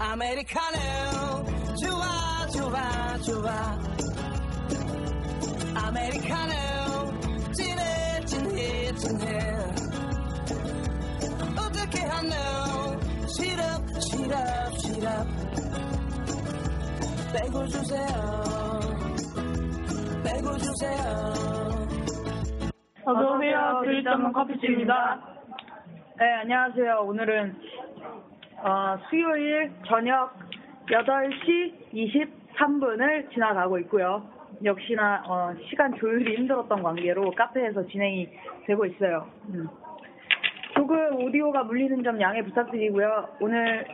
아메리카노. 좋아 좋아 좋아. 아메리카노. 진해 진해 진해. 어떻게 하노? 시럽 시럽 시럽. 빼고 주세요. 빼고 주세요. 어서오세요. 드립점은 커피집입니다. 네, 안녕하세요. 오늘은 어, 수요일 저녁 8시 23분을 지나가고 있고요. 역시나 어, 시간 조율이 힘들었던 관계로 카페에서 진행이 되고 있어요. 음. 조금 오디오가 물리는 점 양해 부탁드리고요. 오늘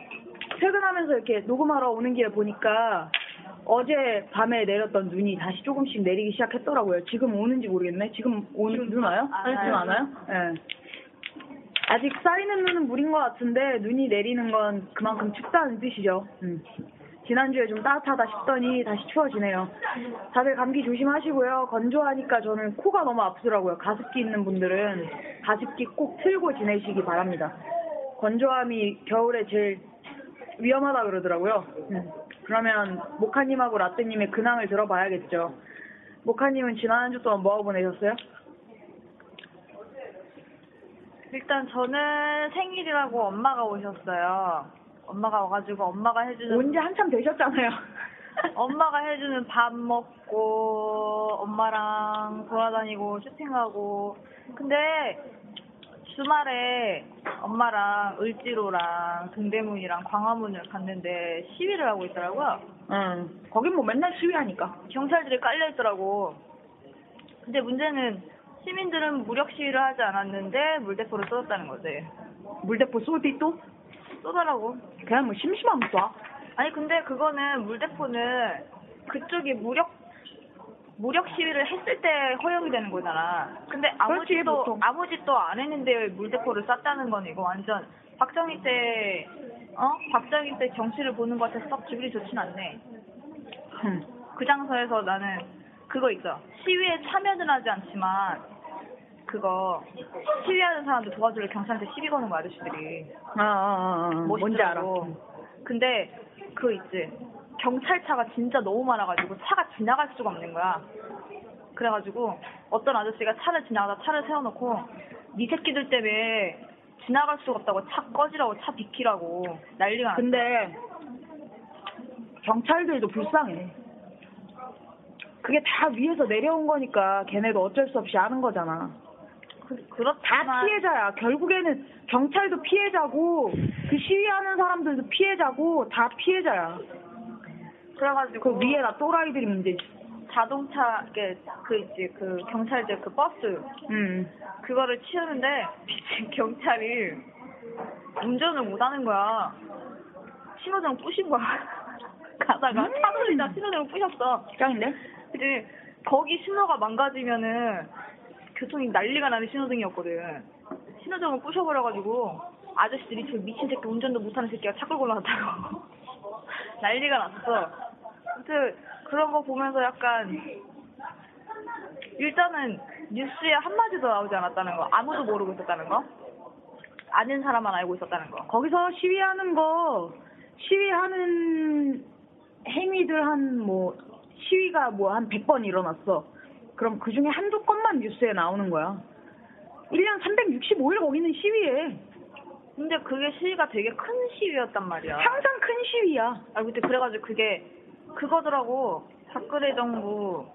퇴근하면서 이렇게 녹음하러 오는 길에 보니까 어제 밤에 내렸던 눈이 다시 조금씩 내리기 시작했더라고요. 지금 오는지 모르겠네. 지금 오는 눈 와요? 아니, 지금 안 와요? 네. 아직 쌓이는 눈은 물인 것 같은데 눈이 내리는 건 그만큼 춥다는 뜻이죠. 음. 지난주에 좀 따뜻하다 싶더니 다시 추워지네요. 다들 감기 조심하시고요. 건조하니까 저는 코가 너무 아프더라고요. 가습기 있는 분들은 가습기 꼭 틀고 지내시기 바랍니다. 건조함이 겨울에 제일 위험하다 그러더라고요. 음. 그러면 모카님하고 라떼님의 근황을 들어봐야겠죠. 모카님은 지난 한주 동안 뭐 하고 보내셨어요? 일단 저는 생일이라고 엄마가 오셨어요. 엄마가 와가지고 엄마가 해주는 온지 한참 되셨잖아요. 엄마가 해주는 밥 먹고 엄마랑 돌아다니고 쇼핑하고 근데 주말에 엄마랑 을지로랑 등대문이랑 광화문을 갔는데 시위를 하고 있더라고요. 응. 거긴 뭐 맨날 시위하니까. 경찰들이 깔려 있더라고. 근데 문제는 시민들은 무력 시위를 하지 않았는데 물대포를 쏟았다는 거지. 물대포 쏘디 또? 쏘더라고. 그냥 뭐 심심하면 쏴. 아니 근데 그거는 물대포는 그쪽이 무력 무력 시위를 했을 때 허용이 되는 거잖아. 근데 아무 그렇지, 짓도 보통. 아무 짓도 안 했는데 물대포를 쐈다는 건 이거 완전 박정희 때 어? 박정희 때 정치를 보는 것 같아서 썩 기분이 좋진 않네. 흠. 그 장소에서 나는 그거 있죠. 시위에 참여는 하지 않지만 그거 시위하는 사람들 도와주려 경찰한테 시비 거는 거 아저씨들이 아, 아, 아, 아. 뭔지 알아. 근데 그 있지. 경찰차가 진짜 너무 많아가지고 차가 지나갈 수가 없는 거야. 그래가지고 어떤 아저씨가 차를 지나가다 차를 세워놓고 니 새끼들 때문에 지나갈 수가 없다고 차 꺼지라고 차 비키라고 난리가 났어. 근데 경찰들도 불쌍해. 그게 다 위에서 내려온 거니까 걔네도 어쩔 수 없이 하는 거잖아. 그, 다 그렇지만 피해자야. 결국에는 경찰도 피해자고 그 시위하는 사람들도 피해자고 다 피해자야. 그래가지고 그 위에 나 또라이들이 문제지. 자동차 이게 그 있지 그 경찰들 그 버스 음. 그거를 치우는데 경찰이 운전을 못하는 거야. 신호등 부신 거야. 가다가 음. 차 돌리다 신호등을 부셨어. 짱인데? 근데 거기 신호가 망가지면은 교통이 난리가 나는 신호등이었거든. 신호등을 부셔버려가지고 아저씨들이 저 미친 새끼 운전도 못하는 새끼가 차 끌고 나왔다고 난리가 났어. 아무튼 그런 거 보면서 약간 일단은 뉴스에 한마디도 나오지 않았다는 거 아무도 모르고 있었다는 거 아는 사람만 알고 있었다는 거 거기서 시위하는 거, 시위하는 행위들 한 뭐, 시위가 뭐 한 100번 일어났어. 그럼 그 중에 한두 건만 뉴스에 나오는 거야. 1년 365일 거기는 시위해. 근데 그게 시위가 되게 큰 시위였단 말이야 항상 큰 시위야. 아 그때 그래가지고 그게 그거더라고 박근혜 정부에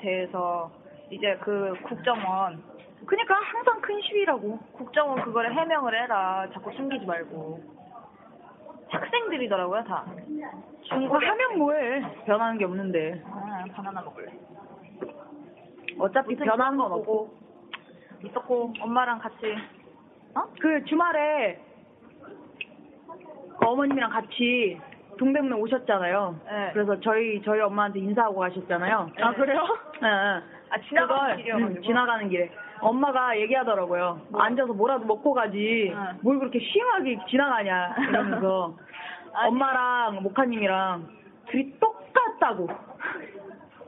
대해서 이제 그 국정원 그러니까 항상 큰 시위라고. 국정원 그거를 해명을 해라. 자꾸 숨기지 말고. 학생들이더라고요 다. 뭐 하면 뭐해. 변하는 게 없는데. 아, 바나나 먹을래. 어차피 변하는 건 없고. 있었고 엄마랑 같이 어? 그 주말에 그 어머님이랑 같이 동대문에 오셨잖아요. 네. 그래서 저희 저희 엄마한테 인사하고 가셨잖아요. 아, 그래요? 네. 네. 아 지나가는 길이어가지고. 응, 지나가는 길에 엄마가 얘기하더라고요. 앉아서 뭐라도 먹고 가지. 응. 뭘 그렇게 심하게 지나가냐 이러면서. 엄마랑 모카님이랑 둘이 똑같다고.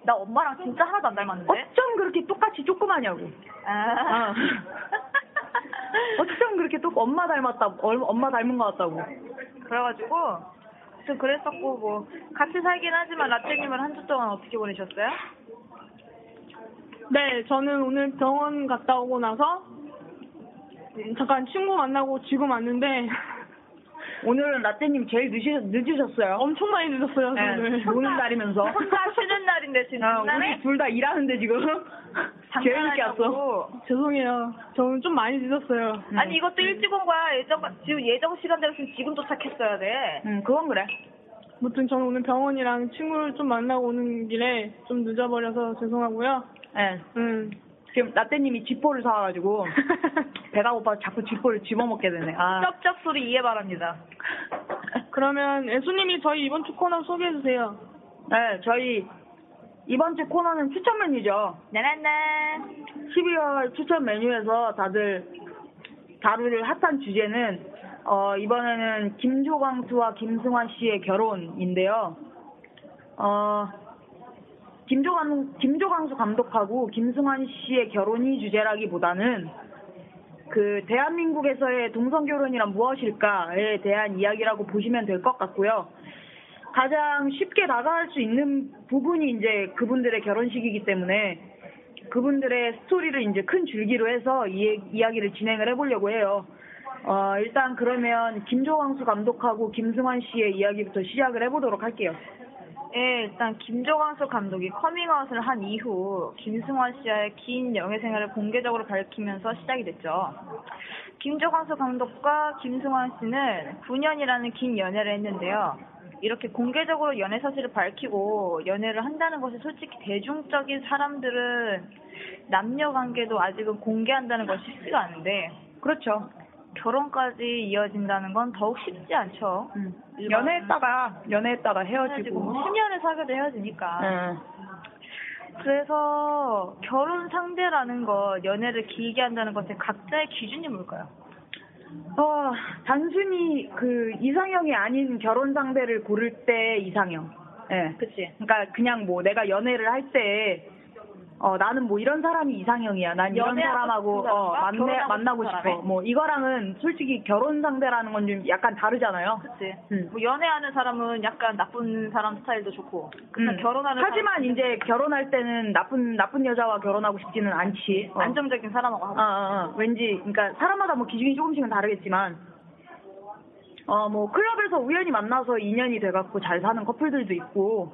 나 엄마랑 진짜 하나도 안 닮았는데. 어쩜 그렇게 똑같이 조그마냐고. 아. 어쩜 그렇게 똑 엄마 닮았다 얼- 엄마 닮은 것 같다고. 그래가지고 좀 그랬었고 뭐 같이 살긴 하지만 라떼님은 한 주 동안 어떻게 보내셨어요? 네, 저는 오늘 병원 갔다 오고 나서 잠깐 친구 만나고 지금 왔는데 오늘은 라떼님 제일 늦으, 늦으 셨어요. 엄청 많이 늦었어요, 네, 오늘. 노는 날이면서. 혼자 쉬는 날인데 지금 아? 우리 둘 다 일하는데 지금. 제일 늦게 왔어. 죄송해요. 저는 좀 많이 늦었어요. 음. 아니 이것도 일찍 온 거야. 예정 지금 예정 시간대로는 지금 도착했어야 돼. 응, 그건 그래. 아무튼 저는 오늘 병원이랑 친구를 좀 만나고 오는 길에 좀 늦어버려서 죄송하고요. 예. 음. 지금 라떼님이 쥐포를 사와가지고 배가 고파서 자꾸 쥐포를 집어먹게 되네. 아. 쩝쩝 소리 이해 바랍니다. 그러면 애수님이 저희 이번 주 코너 소개해주세요. 네, 저희 이번 주 코너는 추천 메뉴죠. 나나나. 12월 추천 메뉴에서 다들 다룰 핫한 주제는 어, 이번에는 김조광수와 김승환 씨의 결혼인데요. 어, 김조광, 김조광수 감독하고 김승환 씨의 결혼이 주제라기보다는 그 대한민국에서의 동성 결혼이란 무엇일까에 대한 이야기라고 보시면 될 것 같고요. 가장 쉽게 다가갈 수 있는 부분이 이제 그분들의 결혼식이기 때문에 그분들의 스토리를 이제 큰 줄기로 해서 이 이야기를 진행을 해보려고 해요. 어, 일단 그러면 김조광수 감독하고 김승환 씨의 이야기부터 시작을 해보도록 할게요. 예, 일단 김조광수 감독이 커밍아웃을 한 이후 김승환 씨와의 긴 연애 생활을 공개적으로 밝히면서 시작이 됐죠. 김조광수 감독과 김승환 씨는 9년이라는 긴 연애를 했는데요. 이렇게 공개적으로 연애 사실을 밝히고 연애를 한다는 것이 솔직히 대중적인 사람들은 남녀 관계도 아직은 공개한다는 것이 쉽지가 않은데 그렇죠. 결혼까지 이어진다는 건 더욱 쉽지 않죠. 음. 연애했다가 연애했다가 헤어지고. 헤어지고 10년을 사귀어도 헤어지니까. 네. 그래서 결혼 상대라는 것, 연애를 길게 한다는 것의 각자의 기준이 뭘까요? 어, 단순히 그 이상형이 아닌 결혼 상대를 고를 때 이상형. 예. 그치. 그러니까 그냥 뭐 내가 연애를 할 때 어, 나는 뭐 이런 사람이 이상형이야. 난 이런 사람하고 어, 만나, 만나고 싶어. 사람이? 뭐 이거랑은 솔직히 결혼 상대라는 건 좀 약간 다르잖아요. 그치. 음. 뭐 연애하는 사람은 약간 나쁜 사람 스타일도 좋고. 음. 결혼하는 하지만 이제 결혼할 때는 나쁜 나쁜 여자와 결혼하고 싶지는 않지. 어. 안정적인 사람하고 하고. 어, 어, 어. 왠지 그러니까 사람마다 뭐 기준이 조금씩은 다르겠지만 어 뭐 클럽에서 우연히 만나서 인연이 돼갖고 잘 사는 커플들도 있고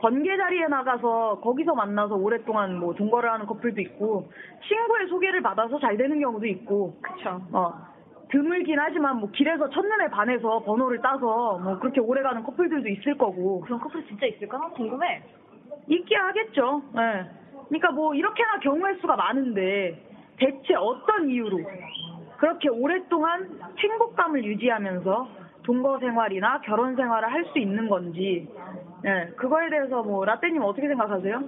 번개 자리에 나가서 거기서 만나서 오랫동안 뭐 동거를 하는 커플도 있고 친구의 소개를 받아서 잘 되는 경우도 있고 그쵸. 어 드물긴 하지만 뭐 길에서 첫눈에 반해서 번호를 따서 뭐 그렇게 오래가는 커플들도 있을 거고 그런 커플 진짜 있을까? 나 궁금해. 있게 하겠죠. 예. 그러니까 뭐 이렇게나 경우의 수가 많은데 대체 어떤 이유로 그렇게 오랫동안 행복감을 유지하면서 동거 생활이나 결혼 생활을 할 수 있는 건지 예. 그거에 대해서 뭐 라떼님 어떻게 생각하세요?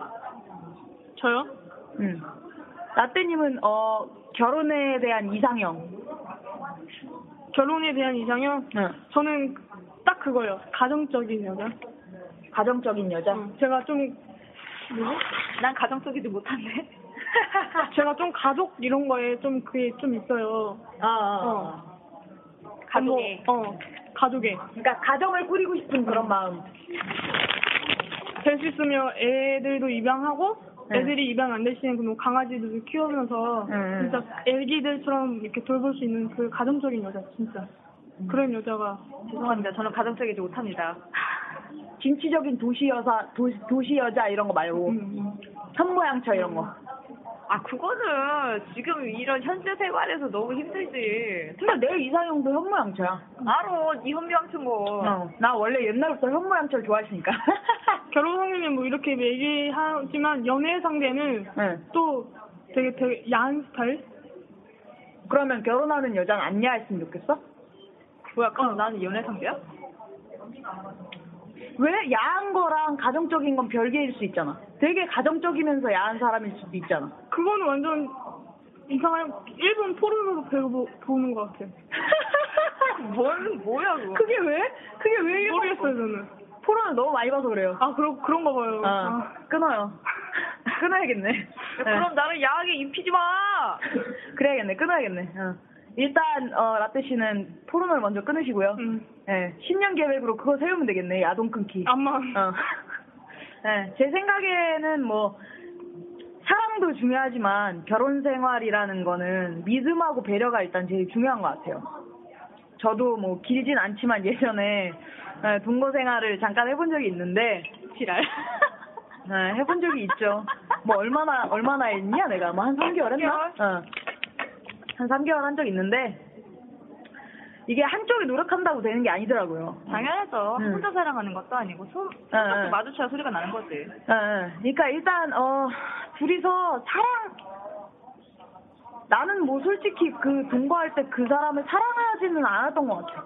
저요? 음. 라떼님은 어 결혼에 대한 이상형. 결혼에 대한 이상형? 예. 저는 딱 그거요. 가정적인 여자. 가정적인 여자. 음, 제가 좀, 뭐지? 난 가정적이지 못한데. 제가 좀 가족 이런 거에 좀 그게 좀 있어요. 아, 아, 아. 어. 가족에. 뭐, 어, 가족에. 그러니까 가정을 꾸리고 싶은 그런 마음. 될 수 있으면 애들도 입양하고 네. 애들이 입양 안 되시는 그뭐 강아지들을 키우면서 음. 진짜 애기들처럼 이렇게 돌볼 수 있는 그 가정적인 여자 진짜 그런 여자가 죄송합니다. 저는 가정적이지 못합니다. 진취적인 도시 여사, 도, 도시 여자 이런 거 말고. 음, 음. 현모양처 이런 거. 아 그거는 지금 이런 현재 생활에서 너무 힘들지. 근데 내 이상형도 현모양처야. 알아, 이 현명한 거. 어, 나 원래 옛날부터 현모양처를 좋아했으니까. 결혼 상대는 뭐 이렇게 얘기하지만 연애 상대는 네. 또 되게 되게 야한 스타일? 그러면 결혼하는 여자는 안 야했으면 좋겠어? 뭐야, 그럼 나는 연애 상대야? 왜 야한 거랑 가정적인 건 별개일 수 있잖아. 되게 가정적이면서 야한 사람일 수도 있잖아. 그거는 완전 이상한 일본 포르노로 배우 보는 것 같아. 뭔 뭐야 그거? 그게 왜? 그게 왜 일본 모르겠어요 저는. 포르노 너무 많이 봐서 그래요. 아 그런 그런가 봐요. 어, 아. 끊어요. 끊어야겠네. 야, 그럼 나를 야하게 입히지 마. 그래야겠네. 끊어야겠네. 어. 일단 어, 라떼 씨는 포르노를 먼저 끊으시고요. 음. 네, 10년 계획으로 그거 세우면 되겠네. 야동 끊기. 아마 어. 네, 제 생각에는 뭐 사랑도 중요하지만 결혼 생활이라는 거는 믿음하고 배려가 일단 제일 중요한 것 같아요. 저도 뭐 길진 않지만 예전에 네, 동거 생활을 잠깐 해본 적이 있는데 지랄. 네, 해본 적이 있죠. 뭐 얼마나 얼마나 했냐 내가 뭐 한 3개월 했나? 어. 한 3개월 한 적 있는데 이게 한쪽이 노력한다고 되는 게 아니더라고요. 당연하죠. 음. 혼자 사랑하는 것도 아니고 손 네, 손잡고 네. 마주쳐야 소리가 나는 거지. 예, 예. 그러니까 일단 어 둘이서 사랑 나는 뭐 솔직히 그 동거할 때 그 사람을 사랑하지는 않았던 것 같아.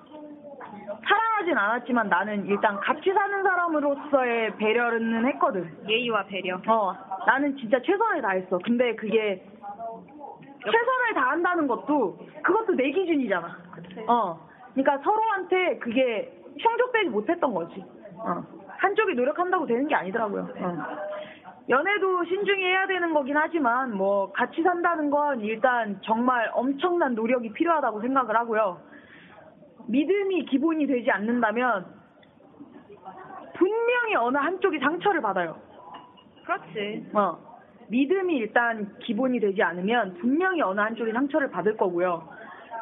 사랑하진 않았지만 나는 일단 같이 사는 사람으로서의 배려는 했거든. 예의와 배려. 어, 나는 진짜 최선을 다했어. 근데 그게 최선을 다한다는 것도 그것도 내 기준이잖아. 어, 그러니까 서로한테 그게 충족되지 못했던 거지. 어, 한쪽이 노력한다고 되는 게 아니더라고요. 어. 연애도 신중히 해야 되는 거긴 하지만 뭐 같이 산다는 건 일단 정말 엄청난 노력이 필요하다고 생각을 하고요. 믿음이 기본이 되지 않는다면 분명히 어느 한쪽이 상처를 받아요. 그렇지. 어, 믿음이 일단 기본이 되지 않으면 분명히 어느 한쪽이 상처를 받을 거고요.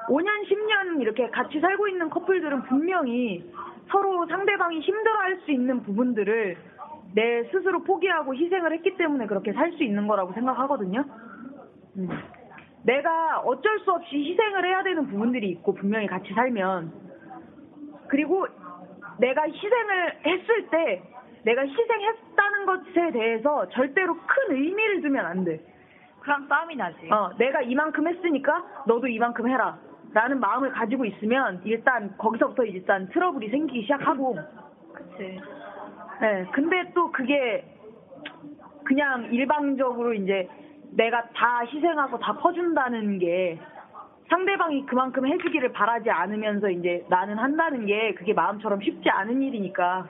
5년, 10년 이렇게 같이 살고 있는 커플들은 분명히 서로 상대방이 힘들어 할 수 있는 부분들을 내 스스로 포기하고 희생을 했기 때문에 그렇게 살 수 있는 거라고 생각하거든요. 음. 내가 어쩔 수 없이 희생을 해야 되는 부분들이 있고 분명히 같이 살면 그리고 내가 희생을 했을 때 내가 희생했다는 것에 대해서 절대로 큰 의미를 두면 안 돼. 그럼 싸움이 나지. 어, 내가 이만큼 했으니까 너도 이만큼 해라. 라는 마음을 가지고 있으면 일단 거기서부터 일단 트러블이 생기기 시작하고 그치. 네, 근데 또 그게 그냥 일방적으로 이제 내가 다 희생하고 다 퍼준다는 게 상대방이 그만큼 해주기를 바라지 않으면서 이제 나는 한다는 게 그게 마음처럼 쉽지 않은 일이니까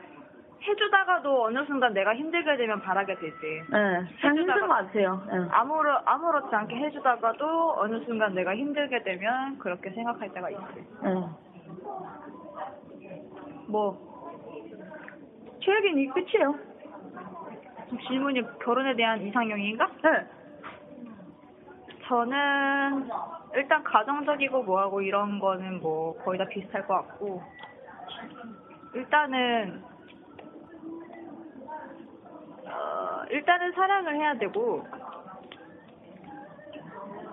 해주다가도 어느 순간 내가 힘들게 되면 바라게 되지. 네, 참 힘든 것 같아요. 네. 아무렇, 아무렇지 않게 해주다가도 어느 순간 내가 힘들게 되면 그렇게 생각할 때가 있지. 네. 뭐, 제 얘기는 이 끝이에요. 질문이 결혼에 대한 이상형인가? 네. 저는 일단 가정적이고 뭐하고 이런 거는 뭐 거의 다 비슷할 것 같고 일단은 일단은 사랑을 해야 되고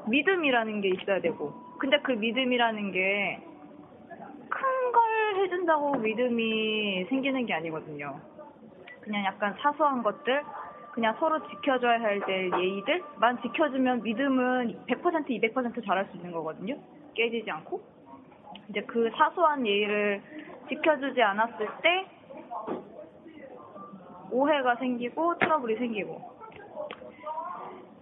믿음이라는 게 있어야 되고 근데 그 믿음이라는 게 큰 걸 해준다고 믿음이 생기는 게 아니거든요. 그냥 약간 사소한 것들 그냥 서로 지켜줘야 할때 예의들만 지켜주면 믿음은 100% 200% 잘할 수 있는 거거든요. 깨지지 않고. 이제 그 사소한 예의를 지켜주지 않았을 때 오해가 생기고 트러블이 생기고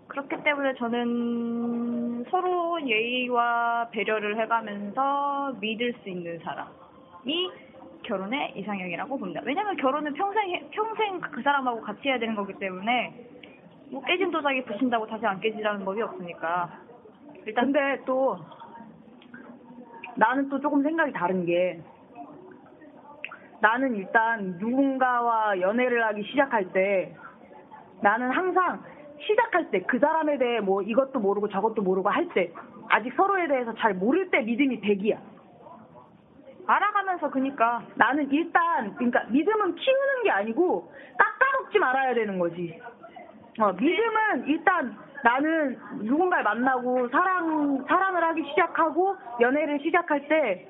그렇기 때문에 저는 서로 예의와 배려를 해가면서 믿을 수 있는 사람이 결혼의 이상형이라고 봅니다. 왜냐면 결혼은 평생 해- 평생 그 사람하고 같이 해야 되는 거기 때문에 뭐 깨진 도자기 부신다고 다시 안 깨지라는 법이 없으니까 일단 근데 또 나는 또 조금 생각이 다른 게 나는 일단 누군가와 연애를 하기 시작할 때 나는 항상 시작할 때 그 사람에 대해 뭐 이것도 모르고 저것도 모르고 할 때 아직 서로에 대해서 잘 모를 때 믿음이 100이야. 알아가면서 그니까 나는 일단 그러니까 믿음은 키우는 게 아니고 깎아먹지 말아야 되는 거지. 어, 믿음은 일단 나는 누군가를 만나고 사랑, 사랑을 하기 시작하고 연애를 시작할 때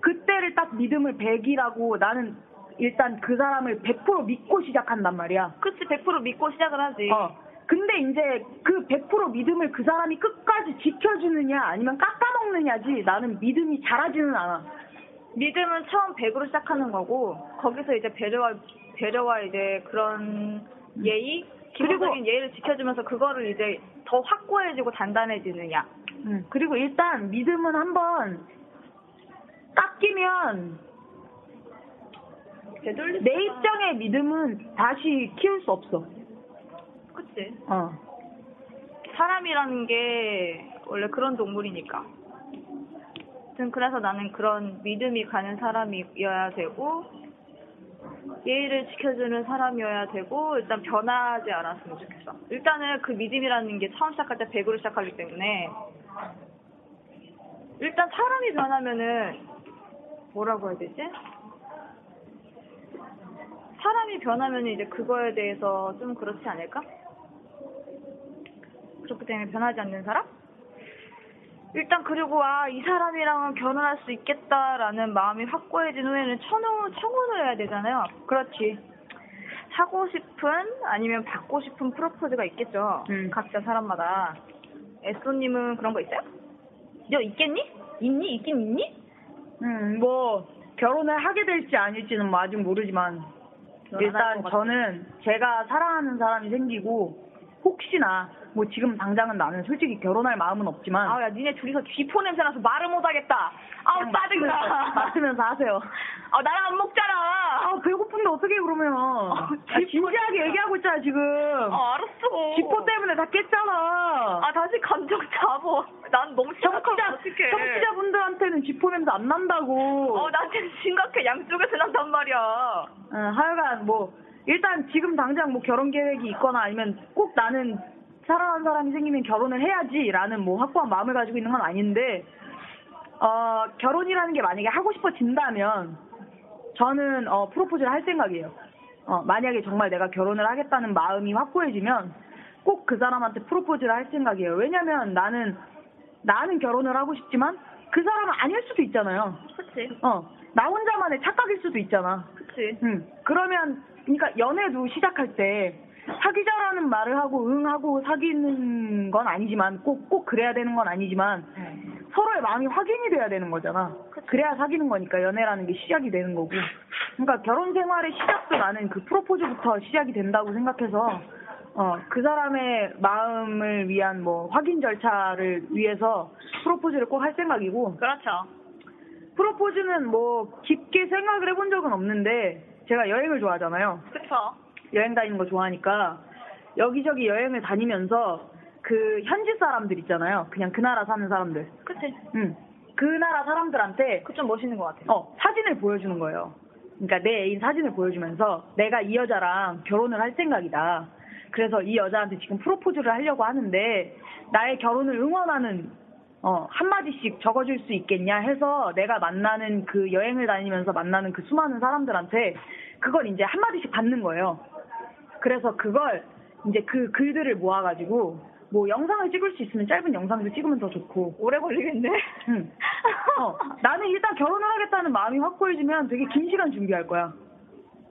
그때를 딱 믿음을 100이라고 나는 일단 그 사람을 100% 믿고 시작한단 말이야. 그치 100% 믿고 시작을 하지. 어. 근데 이제 그 100% 믿음을 그 사람이 끝까지 지켜주느냐 아니면 깎아먹느냐지 나는 믿음이 자라지는 않아. 믿음은 처음 100으로 시작하는 거고 거기서 이제 배려와 배려와 이제 그런 예의 기본적인 예의를 지켜주면서 그거를 이제 더 확고해지고 단단해지느냐. 음, 그리고 일단 믿음은 한번 깎이면 되돌릴 내 수가- 입장의 믿음은 다시 키울 수 없어. 그치. 어. 사람이라는 게 원래 그런 동물이니까. 아무튼 그래서 나는 그런 믿음이 가는 사람이어야 되고 예의를 지켜주는 사람이어야 되고 일단 변하지 않았으면 좋겠어. 일단은 그 믿음이라는 게 처음 시작할 때 100으로 시작하기 때문에 일단 사람이 변하면은 뭐라고 해야 되지? 사람이 변하면 이제 그거에 대해서 좀 그렇지 않을까? 그렇기 때문에 변하지 않는 사람? 일단 그리고 아 이 사람이랑은 결혼할 수 있겠다라는 마음이 확고해진 후에는 청혼, 청혼을 해야 되잖아요. 그렇지. 하고 싶은 아니면 받고 싶은 프로포즈가 있겠죠. 음. 각자 사람마다. 에쏘님은 그런 거 있어요? 너 있겠니? 있니? 있긴 있니? 음, 뭐 결혼을 하게 될지 아닐지는 뭐 아직 모르지만 일단. 저는 제가 사랑하는 사람이 생기고 혹시나 뭐 지금 당장은 나는 솔직히 결혼할 마음은 없지만 아야 니네 둘이서 쥐포 냄새 나서 말을 못 하겠다. 아우 그냥 짜증나. 맡으면서, 맡으면서 하세요. 아 나랑 안 먹잖아. 아 배고픈데 어떻게 그러면? 나 진지하게 얘기하고 있잖아 지금. 아 알았어. 지포 때문에 다 깼잖아. 아 다시 감정 잡어. 난 너무 청취자, 어떡해. 청취자분들한테는 지포 냄새 안 난다고. 어 나한테는 심각해. 양쪽에서 난단 말이야. 어, 하여간 뭐 일단 지금 당장 뭐 결혼 계획이 있거나 아니면 꼭 나는 사랑하는 사람이 생기면 결혼을 해야지라는 뭐 확고한 마음을 가지고 있는 건 아닌데 어 결혼이라는 게 만약에 하고 싶어진다면 저는 어 프로포즈를 할 생각이에요. 어 만약에 정말 내가 결혼을 하겠다는 마음이 확고해지면 꼭 그 사람한테 프로포즈를 할 생각이에요. 왜냐면 나는 나는 결혼을 하고 싶지만 그 사람은 아닐 수도 있잖아요. 그치. 어, 나 혼자만의 착각일 수도 있잖아. 그치. 응. 그러면, 그러니까 연애도 시작할 때 사귀자라는 말을 하고 응 하고 사귀는 건 아니지만 꼭, 꼭 그래야 되는 건 아니지만 서로의 마음이 확인이 돼야 되는 거잖아. 그래야 사귀는 거니까 연애라는 게 시작이 되는 거고. 그러니까 결혼 생활의 시작도 나는 그 프로포즈부터 시작이 된다고 생각해서 어, 그 사람의 마음을 위한 뭐 확인 절차를 위해서 프로포즈를 꼭 할 생각이고 그렇죠. 프로포즈는 뭐 깊게 생각을 해본 적은 없는데 제가 여행을 좋아하잖아요. 그쵸. 여행 다니는 거 좋아하니까 여기저기 여행을 다니면서 그 현지 사람들 있잖아요. 그냥 그 나라 사는 사람들. 그치. 응. 그 나라 사람들한테 그 좀 멋있는 것 같아. 어, 사진을 보여주는 거예요. 그러니까 내 애인 사진을 보여주면서 내가 이 여자랑 결혼을 할 생각이다. 그래서 이 여자한테 지금 프로포즈를 하려고 하는데 나의 결혼을 응원하는 어, 한마디씩 적어줄 수 있겠냐 해서 내가 만나는 그 여행을 다니면서 만나는 그 수많은 사람들한테 그걸 이제 한마디씩 받는 거예요. 그래서 그걸 이제 그 글들을 모아가지고 뭐 영상을 찍을 수 있으면 짧은 영상도 찍으면 더 좋고 오래 걸리겠네. 응. 어, 나는 일단 결혼을 하겠다는 마음이 확고해지면 되게 긴 시간 준비할 거야.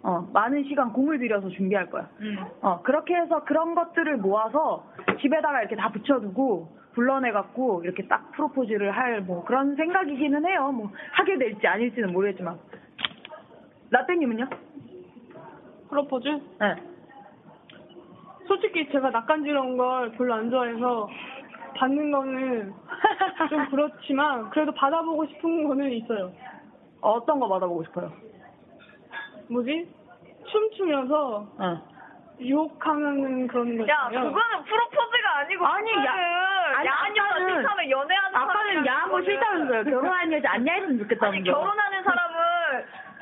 어, 많은 시간 공을 들여서 준비할 거야. 음. 어, 그렇게 해서 그런 것들을 모아서 집에다가 이렇게 다 붙여두고 불러내갖고 이렇게 딱 프로포즈를 할 뭐 그런 생각이기는 해요. 뭐 하게 될지 아닐지는 모르겠지만. 라떼님은요? 프로포즈? 네. 솔직히 제가 낯간지러운 걸 별로 안 좋아해서 받는 거는 좀 그렇지만 그래도 받아보고 싶은 거는 있어요. 어떤 거 받아보고 싶어요? 뭐지? 춤추면서 어. 유혹하는 그런 거 야, 있잖아요. 그거는 프로포즈가 아니고 아니, 야- 아니, 아까는- 싫다면 연애하는 아까는 사람이랑 야한 거 그거는- 싫다면서요. 결혼하는 여자 안 야했으면 좋겠다는 아니 거. 결혼하는 사람은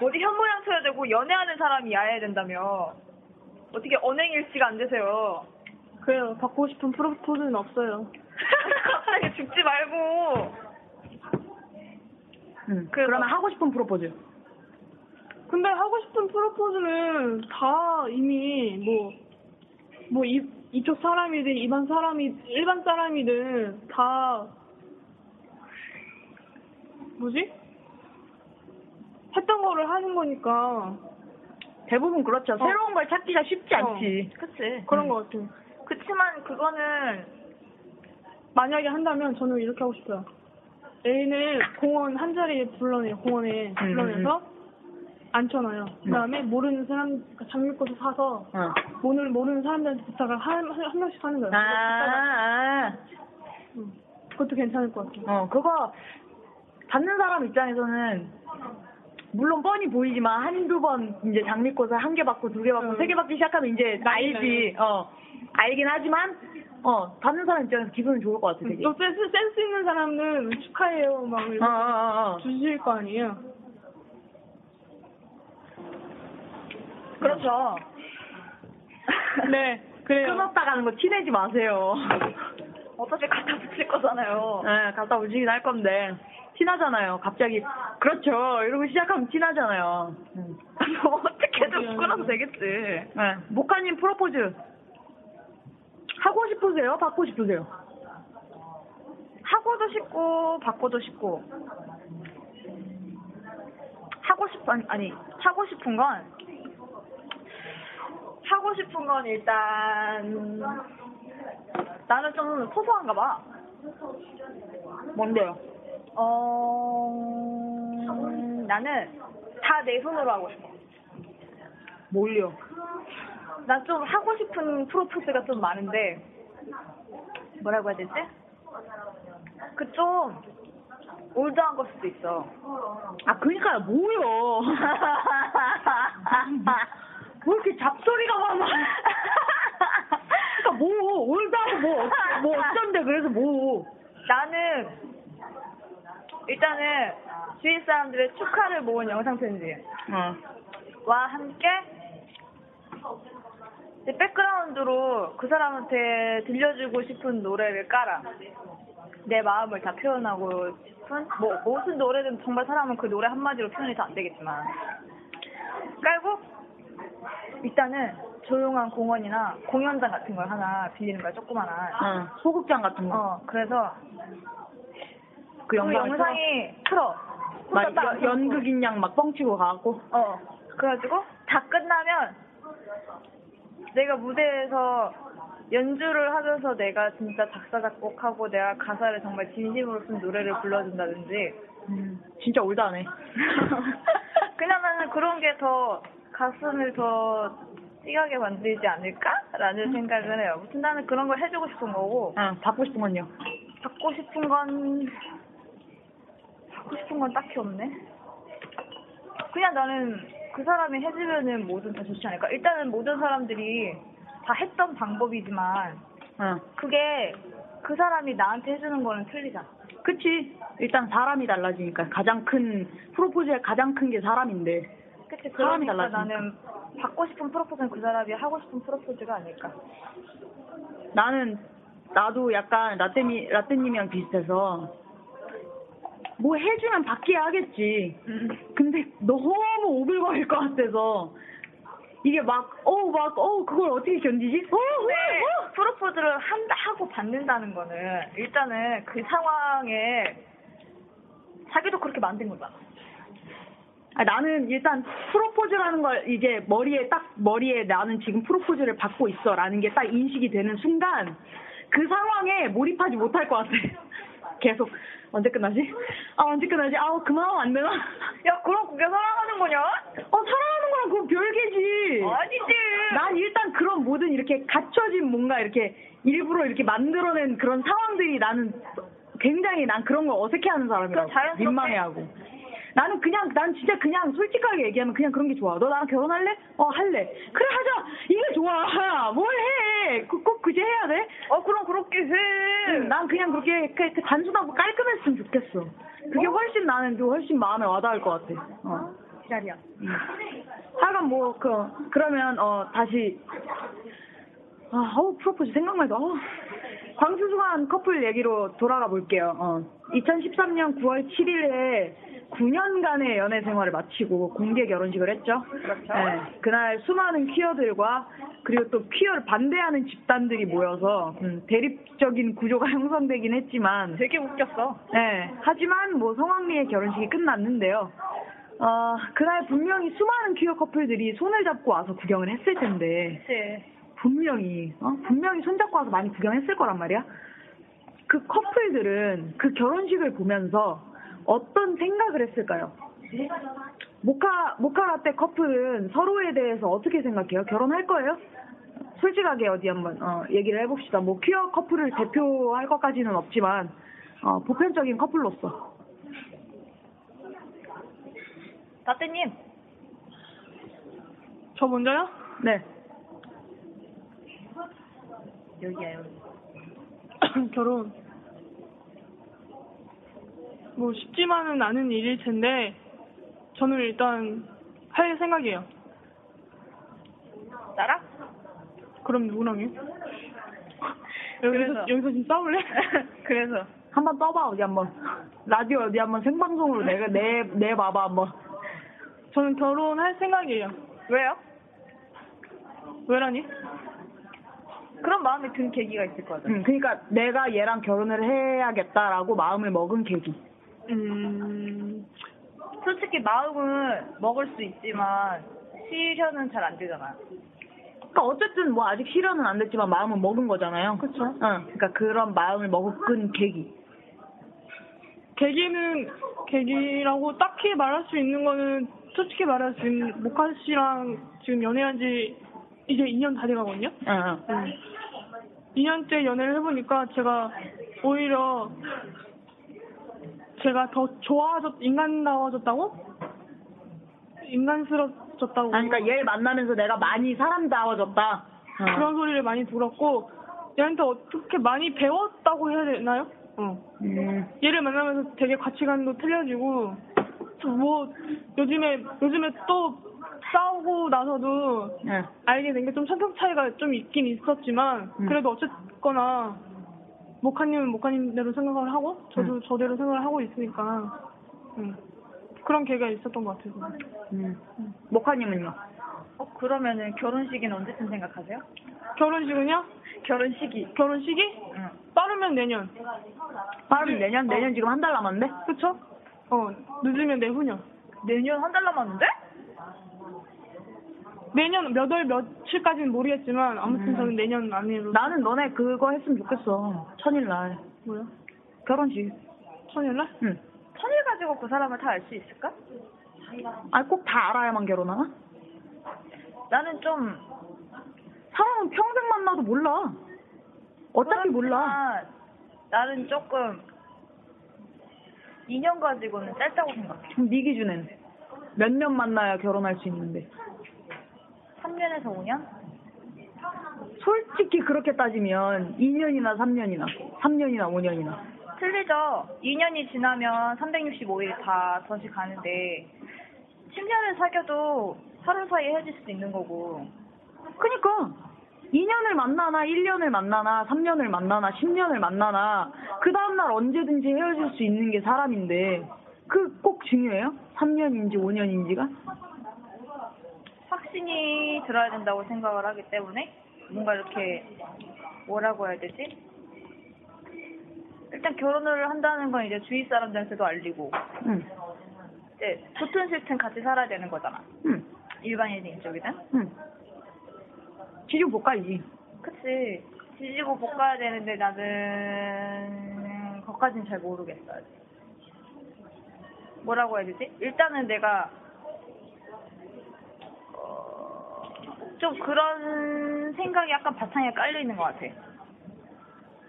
어디 현모양 쳐야 되고 연애하는 사람이 야해야 된다며 어떻게 언행일치가 안 되세요 그래요. 받고 싶은 프로포즈는 없어요. 갑자기 죽지 말고 응. 그래서- 그러면 하고 싶은 프로포즈. 근데 하고 싶은 프로포즈는 다 이미 뭐, 뭐, 이, 이쪽 사람이든 일반 사람이 일반 사람이든 다 뭐지? 했던 거를 하는 거니까 대부분 그렇죠. 새로운 걸 찾기가 쉽지 않지. 그치. 그런 거 같아요. 그치만 그거는 만약에 한다면 저는 이렇게 하고 싶어요. 애인을 공원 한 자리에 불러내요. 공원에 불러내서 앉혀놔요. 그 다음에 모르는 사람, 그러니까 장미꽃을 사서 어. 모르는, 모르는 사람들한테 부탁을 한, 한, 한 명씩 하는 거예요. 아, 아, 음. 그것도 괜찮을 것 같아요. 어, 그거 받는 사람 입장에서는 물론 뻔히 보이지만 한두 번 이제 장미꽃을 한 개 받고 두 개 받고 응. 세개 받기 시작하면 이제 알지. 어. 알긴 하지만 어, 받는 사람 입장에서 기분은 좋을 것 같아, 되게. 또 센스, 센스 있는 사람은 축하해요. 막 어, 이렇게 어, 어, 어. 주실 거 아니에요. 그렇죠. 네, 그래요. 끊었다 가는 거 티내지 마세요. 어차피 갖다 붙일 거잖아요. 네, 갖다 붙이긴 할 건데. 티나잖아요. 갑자기 그렇죠. 이러고 시작하면 티나잖아요. 음. 뭐 어떻게든 끊어도 되겠지. 네. 목카님 프로포즈 하고 싶으세요? 받고 싶으세요? 하고도 싶고 받고도 싶고 하고 싶 아니, 아니 하고 싶은 건 하고 싶은 건 일단 나는 좀 소소한가 봐. 뭔데요? 어 나는 다 내 손으로 하고 싶어. 뭘요? 난 좀 하고 싶은 프로포즈가 좀 많은데 뭐라고 해야 되지? 그 좀 올드한 걸 수도 있어. 아 그니까요 뭐요? 뭐 이렇게 잡소리가 많아? 그러니까 뭐 올다고 뭐, 어- 뭐 어쩐데 그래서 뭐? 나는 일단은 주위 사람들의 축하를 모은 영상 편지와 어. 함께 이제 백그라운드로 그 사람한테 들려주고 싶은 노래를 깔아. 내 마음을 다 표현하고 싶은 뭐 무슨 노래든 정말 사람은 그 노래 한마디로 표현이 다 안 되겠지만 깔고 일단은 조용한 공원이나 공연장 같은 걸 하나 빌리는 거야 조그마한 어, 소극장 같은 거. 어 그래서 그 그 영상을 영상이 틀어 막 혼자 딱 연- 연극인 양 막 뻥치고 가고. 어 그래가지고 다 끝나면 내가 무대에서 연주를 하면서 내가 진짜 작사 작곡하고 내가 가사를 정말 진심으로 쓴 노래를 불러준다든지 음, 진짜 올드하네. 그냥 나는 그런 게 더 가슴을 더 찡하게 만들지 않을까라는 생각을 해요. 무튼 나는 그런 걸 해주고 싶은 거고 어, 받고 싶은 건요. 받고 싶은 건 받고 싶은 건 딱히 없네. 그냥 나는 그 사람이 해주면은 뭐든 다 좋지 않을까. 일단은 모든 사람들이 다 했던 방법이지만 어. 그게 그 사람이 나한테 해주는 거는 틀리잖아. 그치. 일단 사람이 달라지니까 가장 큰 프로포즈의 가장 큰 게 사람인데. 그치 사람이 그러니까 달라지니까. 나는 받고 싶은 프로포즈는 그 사람이 하고 싶은 프로포즈가 아닐까. 나는 나도 약간 라떼미 라떼님이랑 비슷해서 뭐 해주면 받기야 하겠지. 근데 너무 오글거릴 것 같아서 이게 막 어우 막 어우 그걸 어떻게 견디지? 어, 어, 근데 어. 프로포즈를 한다 하고 받는다는 거는 일단은 그 상황에 자기도 그렇게 만든 거잖아. 아, 나는 일단 프로포즈라는 걸 이제 머리에 딱 머리에 나는 지금 프로포즈를 받고 있어 라는 게 딱 인식이 되는 순간 그 상황에 몰입하지 못할 것 같아. 계속 언제 끝나지? 아 언제 끝나지? 아 그만하면 안 되나? 야 그럼 그게 사랑하는 거냐? 어 사랑하는 거랑 그건 별개지. 아니지. 난 일단 그런 모든 이렇게 갖춰진 뭔가 이렇게 일부러 이렇게 만들어낸 그런 상황들이 나는 굉장히 난 그런 걸 어색해하는 사람이라고 자연스럽게? 민망해하고 나는 그냥 난 진짜 그냥 솔직하게 얘기하면 그냥 그런 게 좋아 너 나랑 결혼할래? 어 할래 그래 하자 이게 좋아 뭘 해 꼭 그제 해야 돼? 어 그럼 그렇게 해. 응, 난 그냥 그렇게 그- 그 단순하고 깔끔했으면 좋겠어 그게 훨씬 나는 또 훨씬 마음에 와닿을 것 같아 어. 지랄이야. 하여간 뭐, 그, 그러면, 어, 다시, 아, 어우, 프로포즈 생각만 해도, 어우. 광수수한 커플 얘기로 돌아가 볼게요. 어. 2013년 9월 7일에 9년간의 연애 생활을 마치고 공개 결혼식을 했죠. 그렇죠. 네, 그날 수많은 퀴어들과 그리고 또 퀴어를 반대하는 집단들이 모여서 음, 대립적인 구조가 형성되긴 했지만 되게 웃겼어. 네, 하지만 뭐 성황리의 결혼식이 끝났는데요. 어, 그날 분명히 수많은 퀴어 커플들이 손을 잡고 와서 구경을 했을 텐데 그치. 분명히 어? 분명히 손잡고 와서 많이 구경했을 거란 말이야. 그 커플들은 그 결혼식을 보면서 어떤 생각을 했을까요? 모카 모카 라떼 커플은 서로에 대해서 어떻게 생각해요? 결혼할 거예요? 솔직하게 어디 한번 어, 얘기를 해봅시다. 뭐 퀴어 커플을 대표할 것까지는 없지만 어, 보편적인 커플로서 라떼님, 저 먼저요? 네 여기야, 여기. 결혼. 뭐 쉽지만은 않은 일일 텐데 저는 일단 할 생각이에요. 나랑? 그럼 누구랑요? 여기서 그래서. 여기서 지금 싸울래? 그래서. 한번 떠봐 어디 한번 라디오 어디 한번 생방송으로 내가 내 내 봐봐 한번 저는 결혼할 생각이에요. 왜요? 왜라니? 그런 마음이 든 계기가 있을 거죠. 응, 그러니까 내가 얘랑 결혼을 해야겠다라고 마음을 먹은 계기. 음, 솔직히 마음은 먹을 수 있지만 실현은 잘 안 되잖아. 그러니까 어쨌든 뭐 아직 실현은 안 됐지만 마음은 먹은 거잖아요. 그쵸. 응, 그러니까 그런 마음을 먹은 계기. 계기는 계기라고 딱히 말할 수 있는 거는 솔직히 말할 수 있는 모카 씨랑 지금 연애한 지 이제 2년 다 돼가거든요. 응, 응. 2년째 연애를 해보니까 제가 오히려 제가 더 좋아졌, 인간다워졌다고? 인간스러워졌다고. 아니, 그러니까 얘를 만나면서 내가 많이 사람다워졌다. 어. 그런 소리를 많이 들었고, 얘한테 어떻게 많이 배웠다고 해야 되나요? 어. 음, 얘를 만나면서 되게 가치관도 틀려지고, 뭐, 요즘에, 요즘에 또 싸우고 나서도 응. 알게 된 게 좀 성격 차이가 좀 있긴 있었지만 음. 그래도 어쨌거나 모카님은 모카님대로 생각을 하고 저도 음. 저대로 생각을 하고 있으니까 음. 그런 계기가 있었던 것 같아요. 저는. 음. 모카님은요? 어, 그러면은 결혼식은 언제쯤 생각하세요? 결혼식은요? 결혼 시기. 결혼 시기? 응. 빠르면 내년. 빠르면 내년? 어. 내년 지금 한 달 남았는데? 그쵸? 어 늦으면 내후년. 내년 한 달 남았는데? 내년 몇 월 며칠까지는 모르겠지만 아무튼 음. 저는 내년 안으로. 나는 너네 그거 했으면 좋겠어. 천일날. 뭐야? 결혼식. 천일날? 응. 천일 가지고 그 사람을 다 알 수 있을까? 아니, 꼭 다 알아야만 결혼하나? 나는 좀 사람은 평생 만나도 몰라. 어차피 몰라. 그렇지만 나는 조금 2년 가지고는 짧다고 생각해. 그럼 네 기준엔 몇 년 만나야 결혼할 수 있는데. 3년에서 5년? 솔직히 그렇게 따지면 2년이나 3년이나 3년이나 5년이나 틀리죠. 2년이 지나면 365일 다 덫이 가는데 10년을 사귀어도 하루 사이에 헤어질 수도 있는 거고 그니까 2년을 만나나 1년을 만나나 3년을 만나나 10년을 만나나 그 다음날 언제든지 헤어질 수 있는 게 사람인데 그 꼭 중요해요? 3년인지 5년인지가? 확신이 들어야 된다고 생각을 하기 때문에 뭔가 이렇게 뭐라고 해야 되지? 일단 결혼을 한다는 건 이제 주위 사람들한테도 알리고 응, 이제 좋든 싫든 같이 살아야 되는 거잖아. 응, 일반인 쪽이든. 응. 지지고 볶아야지. 그치. 지지고 볶아야 되는데 나는 그것까진 잘 모르겠어. 뭐라고 해야 되지? 일단은 내가 어, 좀 그런 생각이 약간 바탕에 깔려 있는 것 같아.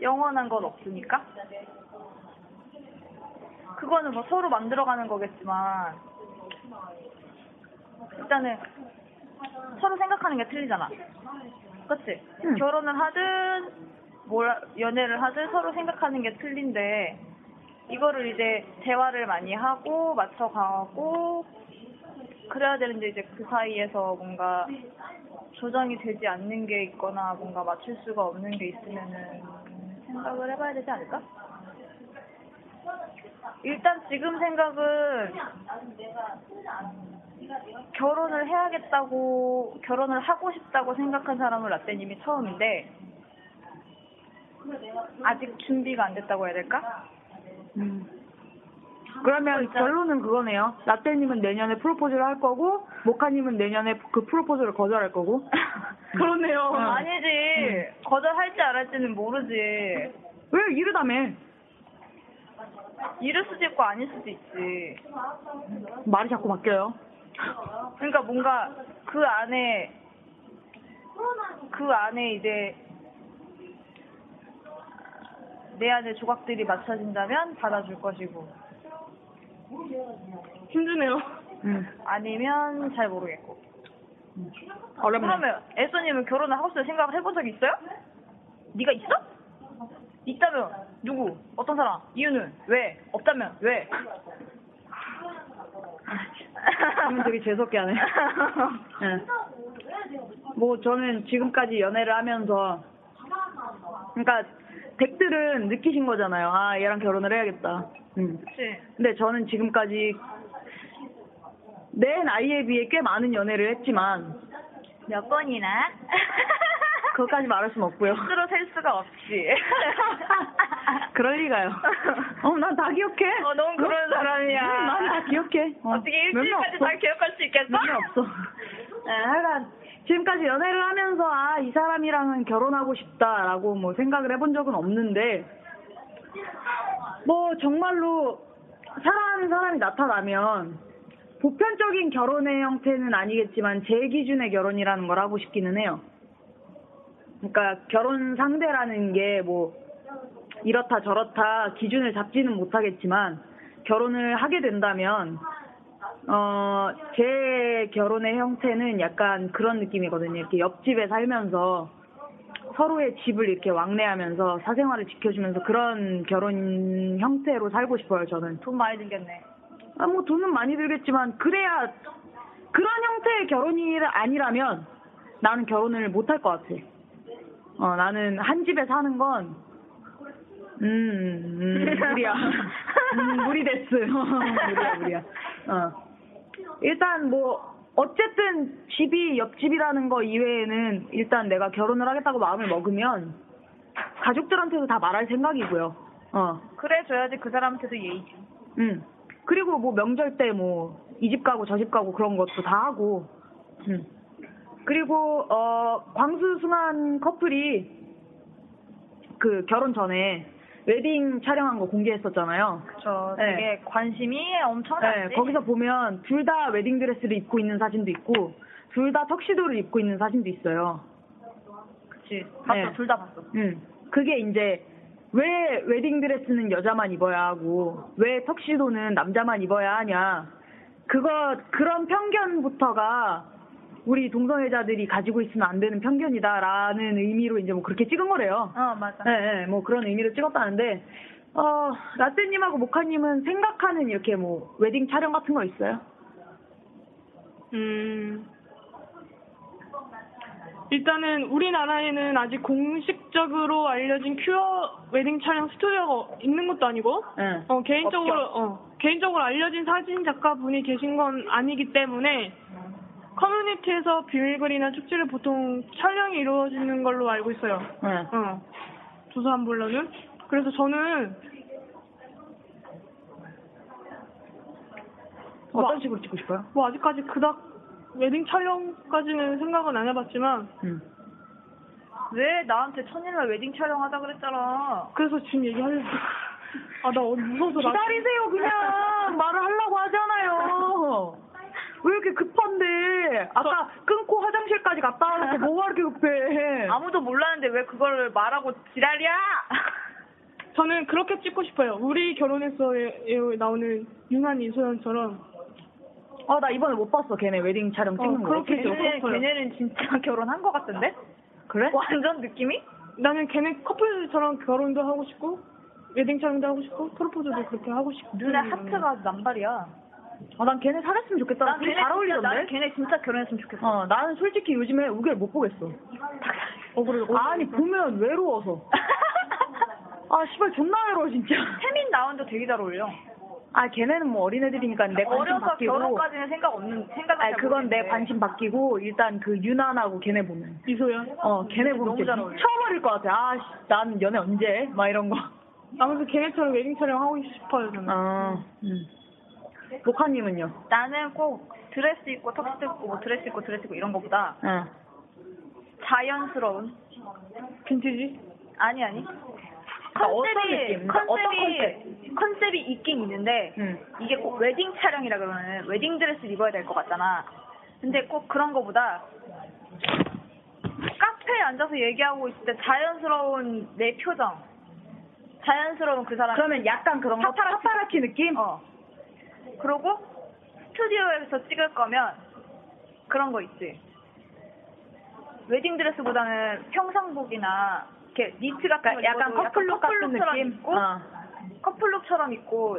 영원한 건 없으니까. 그거는 뭐 서로 만들어가는 거겠지만 일단은 서로 생각하는 게 틀리잖아. 그치? 응. 결혼을 하든, 뭘, 연애를 하든 서로 생각하는 게 틀린데, 이거를 이제 대화를 많이 하고, 맞춰가고, 그래야 되는데 이제 그 사이에서 뭔가 조정이 되지 않는 게 있거나 뭔가 맞출 수가 없는 게 있으면은 생각을 해봐야 되지 않을까? 일단 지금 생각은 결혼을 해야겠다고 결혼을 하고 싶다고 생각한 사람은 라떼님이 처음인데 아직 준비가 안 됐다고 해야 될까? 음. 그러면 결론은 그거네요. 라떼님은 내년에 프로포즈를 할 거고, 모카님은 내년에 그 프로포즈를 거절할 거고. 그렇네요. 아니지 거절할지 안 할지는 모르지 왜 이르다며? 이럴 수도 있고 아닐 수도 있지 말이 자꾸 바뀌어요. 그러니까 뭔가 그 안에 그 안에 이제 내 안에 조각들이 맞춰진다면 받아줄 것이고 힘드네요. 음. 아니면 잘 모르겠고 어렵네. 그러면 애써님은 결혼을 하고 싶다 생각을 해본 적 있어요? 네가 있어? 있다면 누구? 어떤 사람? 이유는? 왜? 없다면 왜? 지금 되게 재수없게 하네. 예. 뭐 저는 지금까지 연애를 하면서 그러니까 댁들은 느끼신 거잖아요. 아 얘랑 결혼을 해야겠다. 음. 그치 근데 저는 지금까지 내 나이에 비해 꽤 많은 연애를 했지만 몇 번이나? 그것까지 말할 순 없고요. 스스로 셀 수가 없지 그럴 리가요. 어, 난 다 기억해. 어, 너무 그런 사람이야. 난 다 기억해. 어, 몇명 일주일까지. 다 기억할 수 있겠어? 몇명 없어. 네, 하여간 지금까지 연애를 하면서 아, 이 사람이랑은 결혼하고 싶다라고 뭐 생각을 해본 적은 없는데 뭐 정말로 사랑하는 사람이 나타나면 보편적인 결혼의 형태는 아니겠지만 제 기준의 결혼이라는 걸 하고 싶기는 해요. 그러니까 결혼 상대라는 게 뭐 이렇다 저렇다 기준을 잡지는 못하겠지만 결혼을 하게 된다면 어, 제 결혼의 형태는 약간 그런 느낌이거든요. 이렇게 옆집에 살면서 서로의 집을 이렇게 왕래하면서 사생활을 지켜주면서 그런 결혼 형태로 살고 싶어요, 저는. 돈 많이 들겠네 아, 뭐 돈은 많이 들겠지만 그래야 그런 형태의 결혼이 아니라면 나는 결혼을 못 할 것 같아. 어, 나는 한 집에 사는 건 음, 음, 무리야. 음, 무리됐어. 무리야, 무리야. 어. 일단 뭐 어쨌든 집이 옆집이라는 거 이외에는 일단 내가 결혼을 하겠다고 마음을 먹으면 가족들한테도 다 말할 생각이고요. 어. 그래 줘야지 그 사람한테도 예의지 응. 그리고 뭐 명절 때 뭐 이 집 가고 저 집 가고 그런 것도 다 하고. 응. 그리고 어 광수승환 커플이 그 결혼 전에 웨딩 촬영한 거 공개했었잖아요. 그쵸 네. 되게 관심이 엄청났지 네, 거기서 보면 둘 다 웨딩 드레스를 입고 있는 사진도 있고 둘 다 턱시도를 입고 있는 사진도 있어요. 그치 봤어 네. 둘다 봤어 음. 그게 이제 왜 웨딩 드레스는 여자만 입어야 하고 왜 턱시도는 남자만 입어야 하냐. 그거 그런 편견부터가 우리 동성애자들이 가지고 있으면 안 되는 편견이다라는 의미로 이제 뭐 그렇게 찍은 거래요. 어 맞아 네, 네, 뭐 그런 의미로 찍었다는데 어, 라떼님하고 모카님은 생각하는 이렇게 뭐 웨딩 촬영 같은 거 있어요? 음. 일단은 우리나라에는 아직 공식적으로 알려진 큐어 웨딩 촬영 스튜디오가 있는 것도 아니고 네. 어, 개인적으로 어, 개인적으로 알려진 사진 작가분이 계신 건 아니기 때문에 커뮤니티에서 비밀글이나 축제를 보통 촬영이 이루어지는 걸로 알고 있어요. 네. 어, 조사한 불러는 그래서 저는 어떤 식으로 찍고 싶어요? 뭐 아직까지 그닥 웨딩 촬영까지는 생각은 안 해봤지만 음. 왜 나한테 천일날 웨딩 촬영하자 그랬잖아 그래서 지금 얘기하려고 아 나 무서워서 나 기다리세요 그냥 말을 하려고 하잖아요. 왜 이렇게 급한데? 아까 끊고 화장실까지 갔다 와서 뭐가 이렇게 급해? 아무도 몰랐는데 왜 그걸 말하고 지랄이야 저는 그렇게 찍고 싶어요. 우리 결혼했어에 나오는 유난 이소연처럼 아, 나 이번에 못 봤어. 걔네 웨딩 촬영 찍는 어, 거. 그렇게 걔네, 찍었어? 걔네는 진짜 결혼한 거 같은데? 그래? 완전 느낌이? 나는 걔네 커플처럼 결혼도 하고 싶고 웨딩 촬영도 하고 싶고 프로포즈도 그렇게 하고 싶고 눈에 하트가 남발이야. 아, 난 걔네 살았으면 좋겠다. 난 걔네 잘 어울리던데? 나는 걔네 진짜 결혼했으면 좋겠어. 어, 나는 솔직히 요즘에 우결 못 보겠어. 어, 그래, 어, 아니, 보면 외로워서. 아, 아, 씨발, 존나 외로워, 진짜. 태민 나은도 되게 잘 어울려. 아, 걔네는 뭐 어린애들이니까 내 관심 어려서 바뀌고. 결혼까지는 생각 없는 생각 아, 그건 내 관심 바뀌고, 일단 그 유난하고 걔네 보면. 이소연. 어, 걔네 보면 너무 진짜 잘 어울려. 미쳐버릴 것 같아. 아, 씨, 난 연애 언제? 해? 막 이런 거. 아무튼 걔네처럼 웨딩 촬영 하고 싶어요 저는. 아, 음. 목화님은요? 나는 꼭 드레스 입고 턱시도 입고 뭐 드레스 입고 드레스 입고 이런 거보다 어. 자연스러운 빈티지. 아니 아니 그러니까 어떤 컨셉이 느낌? 그러니까 어떤 컨셉이 컨셉이 있긴 있는데 응. 이게 꼭 웨딩 촬영이라 그러면 웨딩 드레스 입어야 될 것 같잖아. 근데 꼭 그런 거보다 카페에 앉아서 얘기하고 있을 때 자연스러운 내 표정, 자연스러운 그 사람. 그러면 약간 그런 거 파파라치. 파파라치 느낌? 어. 그러고 스튜디오에서 찍을 거면 그런 거 있지. 웨딩 드레스보다는 평상복이나 이렇게 니트 같은 거 약간 커플룩 같은 커플룩처럼 느낌? 입고 어. 커플룩처럼 입고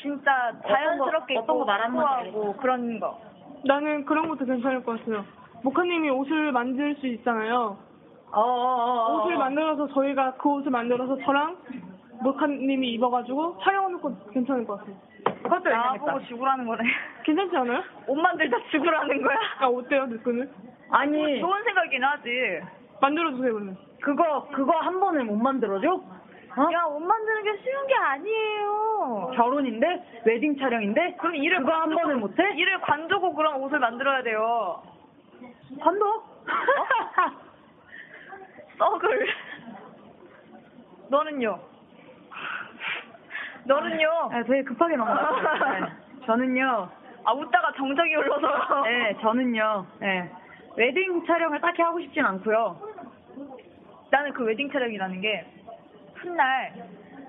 진짜 자연스럽게 어떤 거 입고 말하는 건지 하고 그런 거. 나는 그런 것도 괜찮을 것 같아요. 모카님이 옷을 만들 수 있잖아요. 어, 어, 어, 어. 옷을 만들어서 저희가 그 옷을 만들어서 저랑 모카님이 입어가지고 촬영하는 것도 괜찮을 것 같아요. 그것도 나보고 괜찮겠다. 죽으라는 거네. 괜찮지 않아요? 옷 만들다 죽으라는 거야. 아 어때요 느낌은? 아니, 좋은 생각이긴 하지. 만들어주세요 그러면. 그거, 그거 한 번에 못 만들어줘? 어? 야, 옷 만드는 게 쉬운 게 아니에요. 결혼인데? 웨딩 촬영인데? 그럼 일을 그거 한 관두고- 번에 못해? 일을 관두고 그런 옷을 만들어야 돼요. 관둬? 썩을. 너는요? 너는요? 아, 되게 급하게 넘어갔어요. 네. 저는요, 아, 웃다가 정적이 흘러서. 네, 저는요, 네. 웨딩 촬영을 딱히 하고 싶진 않고요. 나는 그 웨딩 촬영이라는 게, 훗날,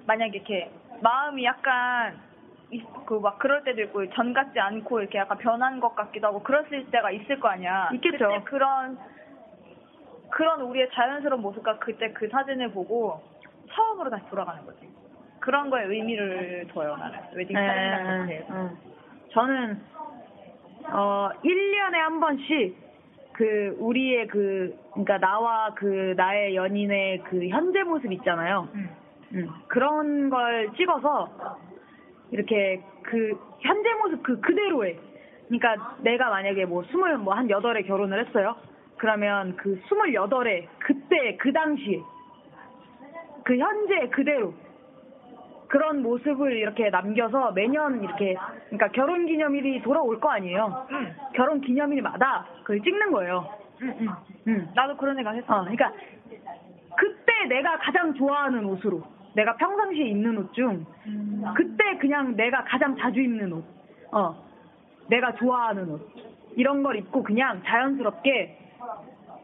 만약에 이렇게, 마음이 약간, 그 막 그럴 때도 있고 전 같지 않고 이렇게 약간 변한 것 같기도 하고 그랬을 때가 있을 거 아니야. 있겠죠. 그런 그런 우리의 자연스러운 모습과 그때 그 사진을 보고 처음으로 다시 돌아가는 거지. 그런 거에 의미를 둬요 나는 웨딩 촬영이라는 네, 게. 응. 저는 어 1년에 한 번씩 그 우리의 그 그러니까 나와 그 나의 연인의 그 현재 모습 있잖아요. 응. 음, 그런 걸 찍어서 이렇게 그 현재 모습 그 그대로에 그러니까 내가 만약에 뭐 스물 뭐 한 여덟에 결혼을 했어요. 그러면 그 스물여덟에 그때 그 당시에 그 현재 그대로 그런 모습을 이렇게 남겨서 매년 이렇게 그러니까 결혼 기념일이 돌아올 거 아니에요. 응. 결혼 기념일마다 그걸 찍는 거예요. 응, 응. 음. 나도 그런 생각 했어. 어, 그러니까 그때 내가 가장 좋아하는 옷으로 내가 평상시에 입는 옷 중 그때 그냥 내가 가장 자주 입는 옷, 어, 내가 좋아하는 옷 이런 걸 입고 그냥 자연스럽게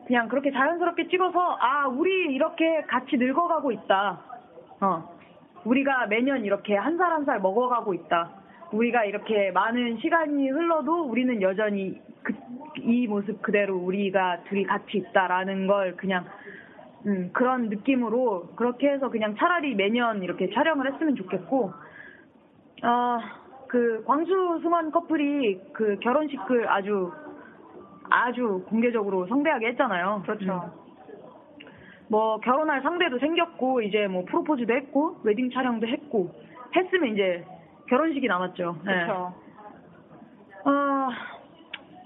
그냥 그렇게 자연스럽게 찍어서 아 우리 이렇게 같이 늙어가고 있다, 어, 우리가 매년 이렇게 한 살 한 살 먹어가고 있다. 우리가 이렇게 많은 시간이 흘러도 우리는 여전히 그, 이 모습 그대로 우리가 둘이 같이 있다라는 걸 그냥 음, 그런 느낌으로 그렇게 해서 그냥 차라리 매년 이렇게 촬영을 했으면 좋겠고 아, 그 광수 승원 커플이 그 결혼식을 아주 아주 공개적으로 성대하게 했잖아요. 그렇죠. 음. 뭐 결혼할 상대도 생겼고 이제 뭐 프로포즈도 했고 웨딩 촬영도 했고 했으면 이제 결혼식이 남았죠. 네. 그렇죠. 아,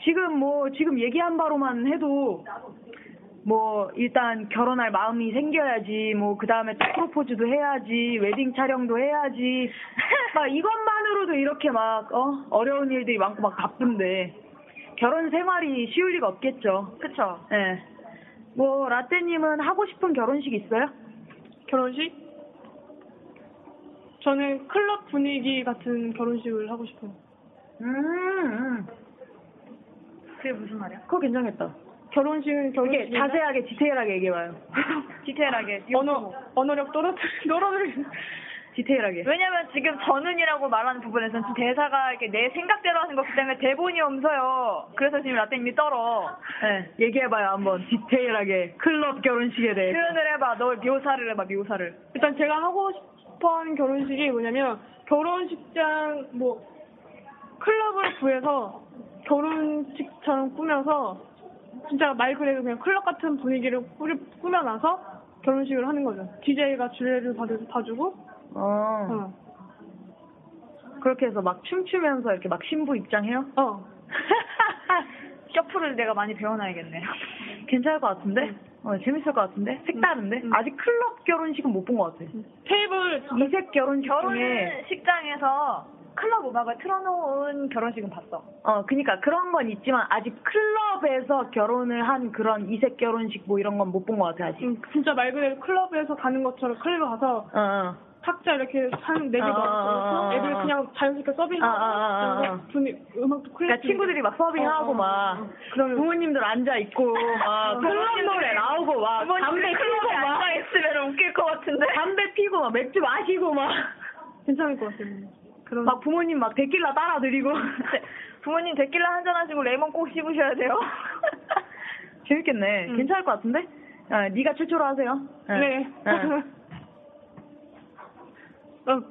지금 뭐, 지금 얘기한 바로만 해도, 뭐, 일단 결혼할 마음이 생겨야지, 뭐, 그 다음에 또 프로포즈도 해야지, 웨딩 촬영도 해야지, 막 이것만으로도 이렇게 막, 어, 어려운 일들이 많고 막 바쁜데, 결혼 생활이 쉬울 리가 없겠죠. 그쵸. 예. 뭐, 라떼님은 하고 싶은 결혼식 있어요? 결혼식? 저는 클럽 분위기 같은 결혼식을 하고 싶어요. 음, 음. 그게 무슨 말이야? 그거 괜찮겠다. 결혼식은 결혼식 자세하게, 디테일하게 얘기해봐요. 디테일하게. 언어 언어력 떨어뜨리 떨어뜨리 디테일하게. 왜냐면 지금 전은이라고 말하는 부분에서는 지금 대사가 이렇게 내 생각대로 하는 거기 때문에 대본이 없어요. 그래서 지금 라떼님이 떨어. 네, 얘기해봐요 한번 디테일하게 클럽 결혼식에 대해서 표현을 해봐. 너 묘사를 해봐, 묘사를. 일단 제가 하고 싶어하는 결혼식이 뭐냐면 결혼식장 뭐 클럽을 구해서 결혼식처럼 꾸며서 진짜 말 그대로 그냥 클럽 같은 분위기를 꾸며놔서 결혼식을 하는 거죠. DJ가 주례를 받, 봐주고, 어. 어, 그렇게 해서 막 춤추면서 이렇게 막 신부 입장해요? 어. 셔플을 내가 많이 배워놔야겠네. 괜찮을 것 같은데? 어, 재밌을 것 같은데? 색다른데? 음. 아직 클럽 결혼식은 못 본 것 같아. 테이블, 이색 결혼식 중에 결혼식장에서 클럽 음악을 틀어놓은 결혼식은 봤어. 어, 그니까 그런 건 있지만 아직 클럽에서 결혼을 한 그런 이색 결혼식 뭐 이런 건 못 본 것 같아, 아직. 음, 진짜 말 그대로 클럽에서 가는 것처럼 클럽에 가서 어, 어. 탁자 이렇게 한 네개 아, 아, 아, 넣어서 아, 애들 아. 그냥 자연스럽게 서빙하고 아, 아, 아, 아. 분위 음악도 클래식 그러니까 친구들이 막 서빙하고 어, 어, 막 어. 그러면 부모님들 앉아 있고 막 클럽 노래 나오고 막 담배 피고 막 앉아 있으면 웃길 것 같은데? 담배 피고 막 맥주 마시고 막막 괜찮을 것 같아요. 그런 부모님 막 데킬라 따라 드리고 부모님 데킬라 한잔 하시고 레몬 꼭 씹으셔야 돼요. 재밌겠네. 음. 괜찮을 것 같은데? 아, 네가 최초로 하세요. 네. 네. 어,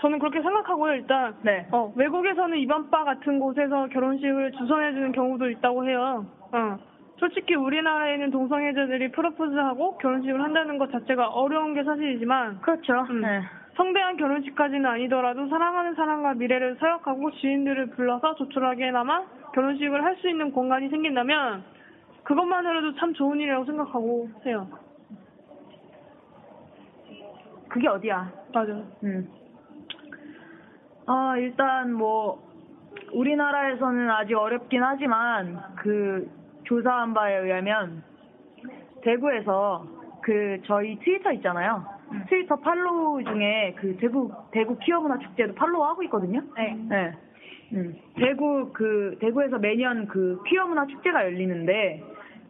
저는 그렇게 생각하고요. 일단 네. 어, 외국에서는 이번바 같은 곳에서 결혼식을 주선해주는 경우도 있다고 해요. 어. 솔직히 우리나라에는 동성애자들이 프로포즈하고 결혼식을 한다는 것 자체가 어려운 게 사실이지만 그렇죠. 음. 네. 성대한 결혼식까지는 아니더라도 사랑하는 사람과 미래를 서약하고 지인들을 불러서 조촐하게나마 결혼식을 할 수 있는 공간이 생긴다면 그것만으로도 참 좋은 일이라고 생각하고 해요. 그게 어디야? 맞아요. 음. 아, 일단 뭐 우리나라에서는 아직 어렵긴 하지만 그 조사한 바에 의하면 대구에서 그 저희 트위터 있잖아요. 트위터 팔로우 중에 그 대구 대구 키어문화 축제도 팔로우 하고 있거든요. 네. 네. 음. 대구 그 대구에서 매년 그 퀴어 문화 축제가 열리는데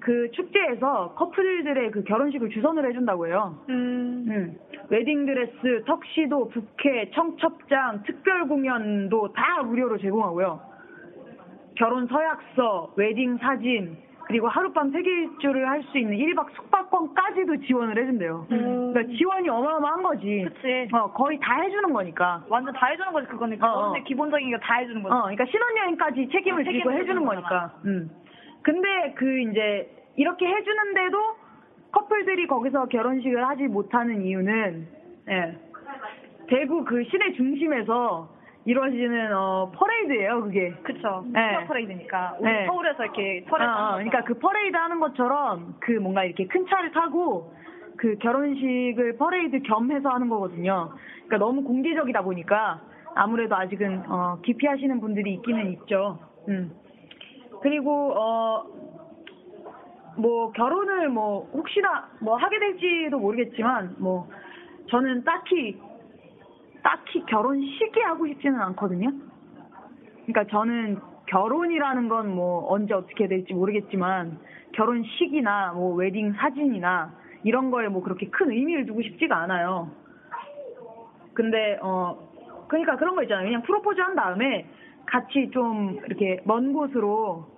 그 축제에서 커플들의 그 결혼식을 주선을 해준다고 해요. 음, 음. 웨딩드레스, 턱시도, 부케, 청첩장, 특별 공연도 다 무료로 제공하고요. 결혼 서약서, 웨딩 사진, 그리고 하룻밤 세길주를 할 수 있는 1박 숙박권까지도 지원을 해준대요. 음. 그러니까 지원이 어마어마한 거지. 그치. 어, 거의 다 해주는 거니까. 완전 다 해주는 거지, 그거는. 어, 어. 기본적인 거 다 해주는 거지. 어, 그러니까 신혼여행까지 책임을 어, 지고 책임을 해주는 지는 거니까. 음. 근데 그 이제 이렇게 해주는데도 커플들이 거기서 결혼식을 하지 못하는 이유는 예. 대구 그 시내 중심에서 이루어지는 어 퍼레이드예요, 그게. 그쵸. 네. 네. 퍼레이드니까. 네. 서울에서 이렇게 어, 퍼레이드. 어, 그러니까 그 퍼레이드 하는 것처럼 그 뭔가 이렇게 큰 차를 타고 그 결혼식을 퍼레이드 겸해서 하는 거거든요. 그러니까 너무 공개적이다 보니까 아무래도 아직은 어, 기피하시는 분들이 있기는 있죠. 음. 그리고 어, 뭐 결혼을 뭐 혹시나 뭐 하게 될지도 모르겠지만 뭐 저는 딱히 딱히 결혼식이 하고 싶지는 않거든요. 그러니까 저는 결혼이라는 건 뭐 언제 어떻게 될지 모르겠지만 결혼식이나 뭐 웨딩 사진이나 이런 거에 뭐 그렇게 큰 의미를 두고 싶지가 않아요. 근데 어 그러니까 그런 거 있잖아요. 그냥 프로포즈 한 다음에 같이 좀 이렇게 먼 곳으로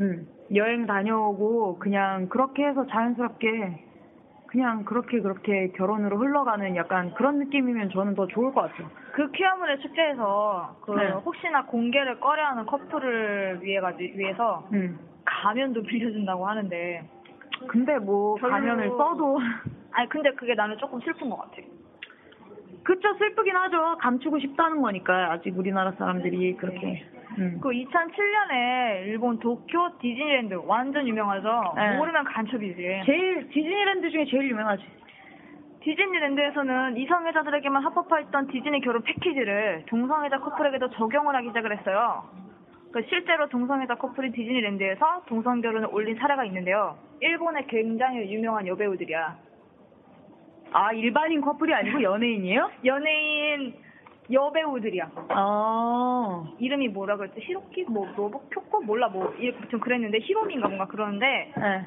음, 여행 다녀오고 그냥 그렇게 해서 자연스럽게 그냥 그렇게 그렇게 결혼으로 흘러가는 약간 그런 느낌이면 저는 더 좋을 것 같아요. 그 퀴어문의 축제에서 그 네. 혹시나 공개를 꺼려하는 커플을 위해 가지 위해서 음. 가면도 빌려준다고 하는데 근데 뭐 별로- 가면을 써도 아니 근데 그게 나는 조금 슬픈 것 같아. 그쵸 슬프긴 하죠. 감추고 싶다는 거니까 아직 우리나라 사람들이 그렇게. 음. 그 2007년에 일본 도쿄 디즈니랜드 완전 유명하죠. 네. 모르면 간첩이지. 제일 디즈니랜드 중에 제일 유명하지. 디즈니랜드에서는 이성애자들에게만 합법화했던 디즈니 결혼 패키지를 동성애자 커플에게도 적용을 하기 시작을 했어요. 그 실제로 동성애자 커플이 디즈니랜드에서 동성 결혼을 올린 사례가 있는데요. 일본의 굉장히 유명한 여배우들이야. 아 일반인 커플이 아니고 연예인이에요? 연예인 여배우들이야. 아. 이름이 뭐라 그랬지? 히로키? 뭐, 노부? 쿄코? 몰라, 뭐, 이렇게 좀 그랬는데, 히로미인가 뭔가 그러는데, 네.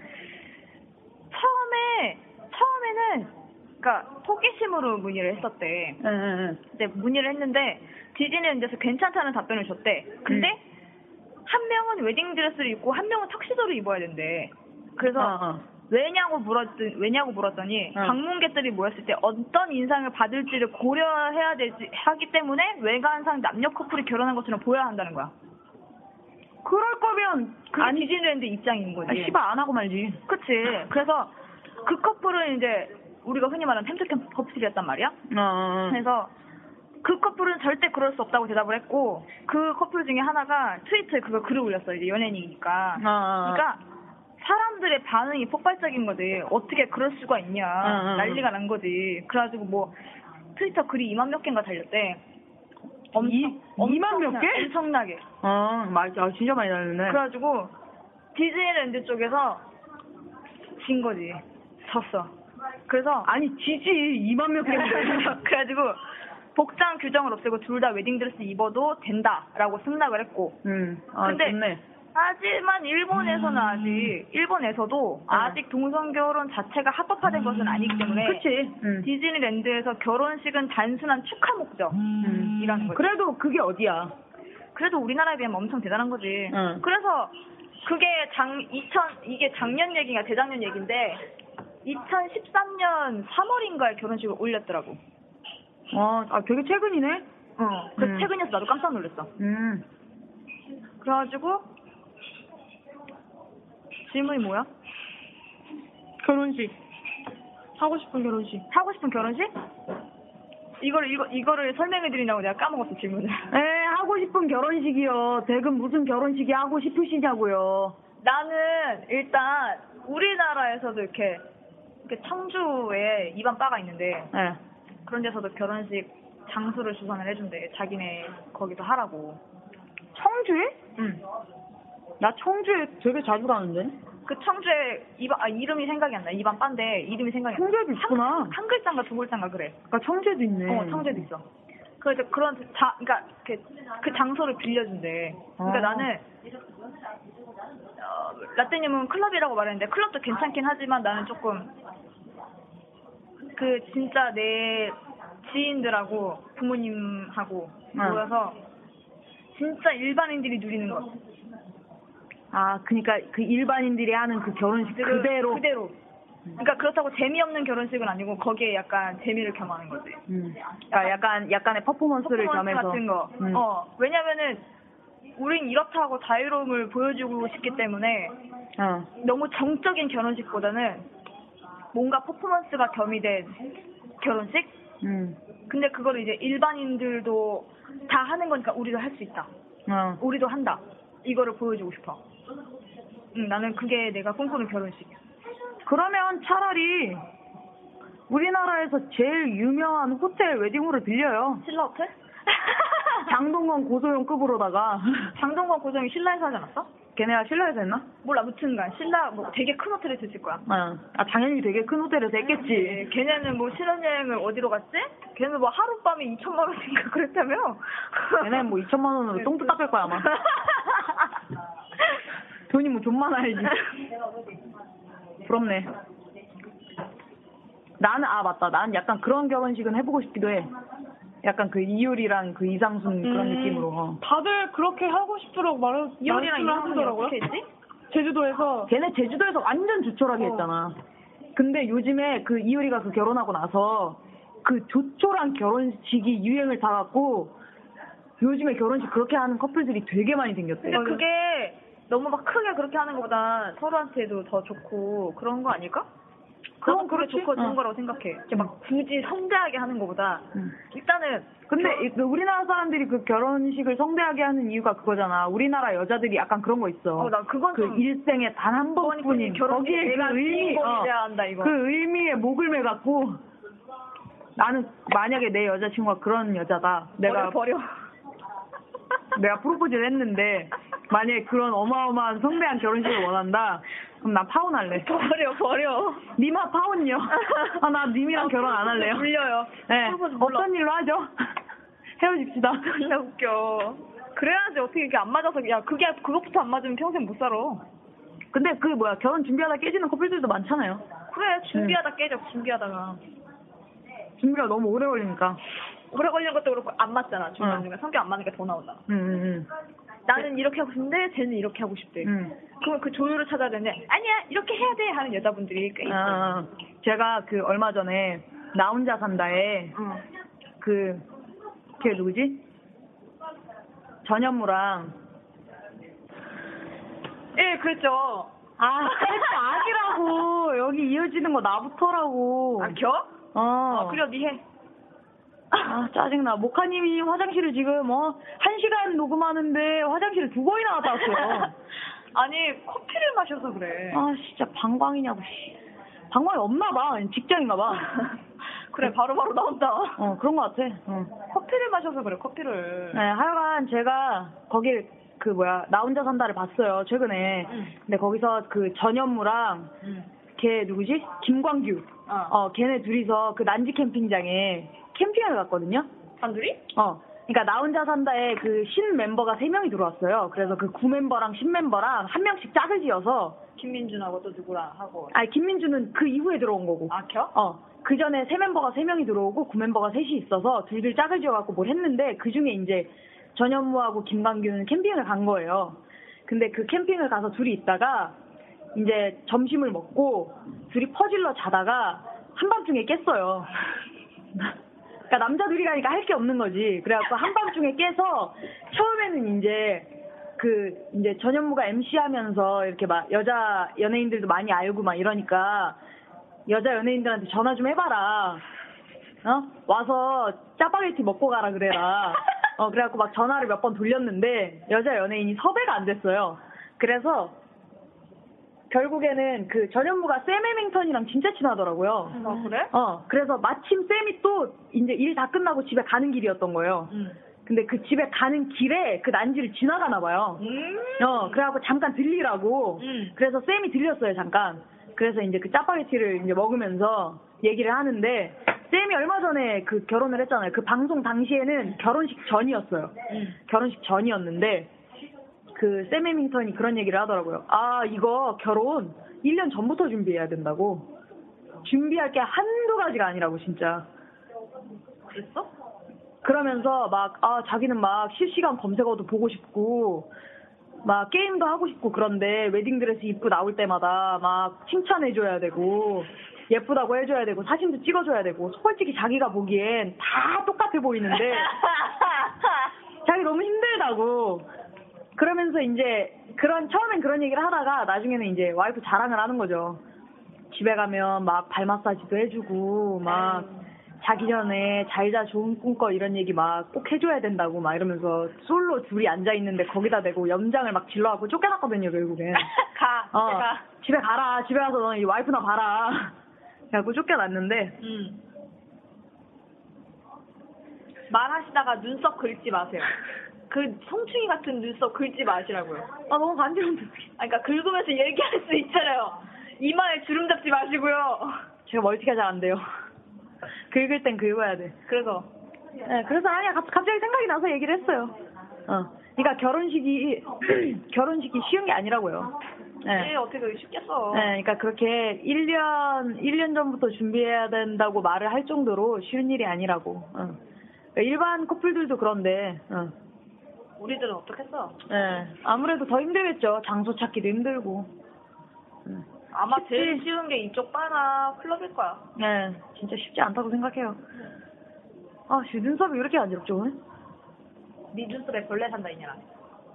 처음에, 처음에는, 그니까, 호기심으로 문의를 했었대. 응, 응, 응. 근데 문의를 했는데, 디즈니랜드에서 괜찮다는 답변을 줬대. 근데, 음. 한 명은 웨딩드레스를 입고, 한 명은 턱시도를 입어야 된대. 그래서, 어, 어. 왜냐고 물었더니, 왜냐고 물었더니, 어. 방문객들이 모였을 때 어떤 인상을 받을지를 고려해야 되지, 하기 때문에 외관상 남녀 커플이 결혼한 것처럼 보여야 한다는 거야. 그럴 거면 그게 아니 디즈니랜드 입장인 거지. 아, 씨발 안 하고 말지. 그치. 그래서 그 커플은 이제 우리가 흔히 말하는 fem to fem 커플이었단 말이야. 어, 어. 그래서 그 커플은 절대 그럴 수 없다고 대답을 했고 그 커플 중에 하나가 트위터에 그거 글을 올렸어 이제 연예인이니까. 어, 어. 그러니까 사람들의 반응이 폭발적인 거지. 어떻게 그럴 수가 있냐. 응, 응, 난리가 난 거지. 그래가지고 뭐 트위터 글이 2만 몇 개인가 달렸대. 엄청, 이- 이만 몇 엄청나- 개? 엄청나게. 어, 맞아. 아, 진짜 많이 달렸네. 그래가지고 디즈니랜드 쪽에서 진 거지. 졌어. 그래서 아니, 지지. 2만 몇 개인데. 그래가지고 복장 규정을 없애고 둘 다 웨딩드레스 입어도 된다라고 승낙을 했고 음, 아, 근데 좋네. 하지만 일본에서는 아직 일본에서도 아직 동성 결혼 자체가 합법화된 것은 아니기 때문에 그치. 음. 디즈니랜드에서 결혼식은 단순한 축하 목적이라는 거지. 그래도 그게 어디야? 그래도 우리나라에 비하면 엄청 대단한 거지. 응. 그래서 그게 장 2000 이게 작년 얘기가 재작년 얘기인데 2013년 3월인가에 결혼식을 올렸더라고. 어, 아, 되게 최근이네? 어. 그 음. 최근이어서 나도 깜짝 놀랐어. 음. 그래가지고 질문이 뭐야? 결혼식. 하고 싶은 결혼식. 하고 싶은 결혼식? 이거를 이거 이거를 설명해 드리냐고 내가 까먹었어 질문을. 에, 하고 싶은 결혼식이요. 대금 무슨 결혼식이 하고 싶으시냐고요. 나는 일단 우리나라에서도 이렇게 이렇게 청주에 이반 바가 있는데 예. 그런 데서도 결혼식 장소를 주선을 해준대. 자기네 거기서 하라고. 청주에? 응. 나 청주에 되게 자주 가는데. 그 청주에 이반 아 이름이 생각이 안 나. 이반 바인데 이름이 생각이 안 나. 청주에도 있구나. 한, 한 글자인가 두 글자인가 그래. 그러니까 청주에도 있네. 어, 청주에도 있어. 그래서 그런 자, 그러니까 그, 그 장소를 빌려준대. 그러니까 어. 나는 어, 라떼님은 클럽이라고 말했는데 클럽도 괜찮긴 하지만 나는 조금 그 진짜 내 지인들하고 부모님하고 응. 모여서 진짜 일반인들이 누리는 거. 아, 그니까 그 일반인들이 하는 그 결혼식 그대로. 그대로. 그러니까 그렇다고 재미없는 결혼식은 아니고 거기에 약간 재미를 겸하는 거지. 음. 그러니까 약간 약간의 퍼포먼스를 퍼포먼스 겸해서. 같은 거. 음. 어, 왜냐면은 우린 이렇다고 자유로움을 보여주고 싶기 때문에 어. 너무 정적인 결혼식보다는 뭔가 퍼포먼스가 겸이된 결혼식? 음. 근데 그거를 이제 일반인들도 다 하는 거니까 우리도 할 수 있다. 어. 우리도 한다. 이거를 보여주고 싶어. 응, 나는 그게 내가 꿈꾸는 결혼식이야. 그러면 차라리 우리나라에서 제일 유명한 호텔 웨딩홀을 빌려요. 신라 호텔? 장동건 고소영급으로다가 장동건 고정이 신라에서 하지 않았어? 걔네가 신라에서 했나? 몰라, 무튼간 신라 뭐 되게 큰 호텔에서 했을 거야. 어. 아 당연히 되게 큰 호텔에서 했겠지. 예, 걔네는 뭐 신혼여행을 어디로 갔지? 걔는 뭐 하룻밤에 2천만 원인가 그랬다며? 걔네 뭐 2천만 원으로 똥도 닦을 거야 아마. 돈이 뭐 좀 많아야지. 부럽네. 나는 아 맞다. 나는 약간 그런 결혼식은 해보고 싶기도 해. 약간 그 이효리랑 그 이상순 그런 음, 느낌으로. 어. 다들 그렇게 하고 싶도록 말을 이효리랑 말씀을 이상순이 하더라고요. 어떻게 했지? 제주도에서 걔네 제주도에서 완전 조촐하게 어. 했잖아. 근데 요즘에 그 이효리가 그 결혼하고 나서 그 조촐한 결혼식이 유행을 타갖고 요즘에 결혼식 그렇게 하는 커플들이 되게 많이 생겼대. 근데 그게 너무 막 크게 그렇게 하는 것보다 서로한테도 더 좋고 그런 거 아닐까? 그건 그건 그게. 좋고 좋은 어. 거라고 생각해. 이렇게 막 굳이 성대하게 하는 것보다 음. 일단은 근데 이- 그 우리나라 사람들이 그 결혼식을 성대하게 하는 이유가 그거잖아. 우리나라 여자들이 약간 그런 거 있어. 어, 나 그건 그 좀 일생에 단 한 번뿐인 거기에 그 의미, 어, 돼야 한다 이거. 그 의미에 목을 매갖고 나는 만약에 내 여자친구가 그런 여자다. 내가 버려 버려. 내가 프로포즈를 했는데 만약에 그런 어마어마한 성대한 결혼식을 원한다. 그럼 난 파혼 할래. 버려 버려. 님아 파혼요. 아 나 님이랑 결혼 안 할래요. 물려요. 네. 어떤 일로 하죠? 헤어집시다. 존나 웃겨. 그래야지 어떻게 이게 안 맞아서 야 그게 그것부터 안 맞으면 평생 못 살아. 근데 그 뭐야 결혼 준비하다 깨지는 커플들도 많잖아요. 그래 준비하다 깨져 준비하다가 준비가 너무 오래 걸리니까. 오래 걸리는 것도 그렇고 안 맞잖아 중간 어. 중간 성격 안 맞는 게더 나오잖아. 응, 응, 나는 이렇게 하고 싶은데 쟤는 이렇게 하고 싶대. 응. 그러면 그 조율을 찾아야 되는데 아니야 이렇게 해야 돼 하는 여자분들이 꽤 있어. 아, 제가 그 얼마 전에 나 혼자 산다에 응. 그, 걔 누구지? 전현무랑 예, 그랬죠. 아, 셋도 아니라고. 여기 이어지는 거 나부터라고. 아, 겨? 어. 어, 그래, 니 해. 아, 짜증나. 모카님이 화장실을 지금, 어, 한 시간 녹음하는데 화장실을 두 번이나 갔다 왔어요. 아니, 커피를 마셔서 그래. 아, 진짜 방광이냐고, 씨. 방광이 없나 봐. 직장인가 봐. 그래, 바로바로 나온다. 어, 그런 거 같아. 어. 커피를 마셔서 그래, 커피를. 네, 하여간 제가 거기 그 뭐야, 나 혼자 산다를 봤어요, 최근에. 응. 근데 거기서 그 전현무랑 응. 걔 누구지? 김광규. 어. 어, 걔네 둘이서 그 난지 캠핑장에 캠핑을 갔거든요. 단둘이? 어. 그러니까 나 혼자 산다에 그 신 멤버가 세 명이 들어왔어요. 그래서 그구 멤버랑 신 멤버랑 한 명씩 짝을 지어서 김민준하고 또 누구랑 하고. 아니 김민주는 그 이후에 들어온 거고. 아, 겨? 어. 그 전에 세 멤버가 세 명이 들어오고 구 멤버가 셋이 있어서 둘둘 짝을 지어 갖고 뭘 했는데 그 중에 이제 전현무하고 김광규는 캠핑을 간 거예요. 근데 그 캠핑을 가서 둘이 있다가 이제 점심을 먹고 둘이 퍼질러 자다가 한밤중에 깼어요. 그러니까 남자 둘이 가니까 할 게 없는 거지. 그래갖고 한밤중에 깨서 처음에는 이제 그 이제 전현무가 MC 하면서 이렇게 막 여자 연예인들도 많이 알고 막 이러니까 여자 연예인들한테 전화 좀 해봐라. 어? 와서 짜파게티 먹고 가라 그래라. 어, 그래갖고 막 전화를 몇 번 돌렸는데 여자 연예인이 섭외가 안 됐어요. 그래서 결국에는 그 전현무가 샘 해밍턴이랑 진짜 친하더라고요. 어, 그래? 어, 그래서 마침 쌤이 또 이제 일 다 끝나고 집에 가는 길이었던 거예요. 응. 근데 그 집에 가는 길에 그 난지를 지나가나 봐요. 음. 어, 그래갖고 잠깐 들리라고. 음. 그래서 쌤이 들렸어요, 잠깐. 그래서 이제 그 짜파게티를 이제 먹으면서 얘기를 하는데, 쌤이 얼마 전에 그 결혼을 했잖아요. 그 방송 당시에는 결혼식 전이었어요. 응. 결혼식 전이었는데, 그 샘 해밍턴이 그런 얘기를 하더라고요. 아, 이거 결혼 1년 전부터 준비해야 된다고. 준비할 게 한두 가지가 아니라고, 진짜. 그랬어? 그러면서 막, 아, 자기는 막 실시간 검색어도 보고 싶고, 막 게임도 하고 싶고 그런데 웨딩드레스 입고 나올 때마다 막 칭찬해줘야 되고, 예쁘다고 해줘야 되고, 사진도 찍어줘야 되고, 솔직히 자기가 보기엔 다 똑같아 보이는데, 자기 너무 힘들다고. 그러면서 이제 그런, 처음엔 그런 얘기를 하다가 나중에는 이제 와이프 자랑을 하는 거죠. 집에 가면 막 발 마사지도 해주고, 막 자기 전에 잘 자 좋은 꿈꿔 이런 얘기 막 꼭 해줘야 된다고 막 이러면서 솔로 둘이 앉아 있는데 거기다 대고 염장을 막 질러갖고 쫓겨났거든요 결국엔. 가, 어, 제가. 집에 가라 집에 가서 너이 와이프나 봐라. 그래갖고 쫓겨났는데 응. 말하시다가 눈썹 긁지 마세요. 그 송충이 같은 눈썹 긁지 마시라고요. 아 너무 간지러운데 아, 그러니까 긁으면서 얘기할 수 있잖아요. 이마에 주름 잡지 마시고요. 제가 멀티가 잘 안 돼요. 긁을 땐 긁어야 돼. 그래서 네, 그래서 아니야 갑- 갑자기 생각이 나서 얘기를 했어요. 어, 그러니까 결혼식이 결혼식이 쉬운 게 아니라고요. 네. 네. 어떻게 그렇게 쉽겠어. 네, 그러니까 그렇게 1년, 1년 전부터 준비해야 된다고 말을 할 정도로 쉬운 일이 아니라고. 어. 그러니까 일반 커플들도 그런데, 어. 우리들은 어떻겠어? 네, 아무래도 더 힘들겠죠. 장소 찾기도 힘들고. 음. 아마 쉽지. 제일 쉬운 게 이쪽 바나 클럽일 거야. 네, 진짜 쉽지 않다고 생각해요. 아, 씨, 눈썹이 왜 이렇게 안 지럽죠, 오늘? 네 눈썹에 벌레 산다 이년아.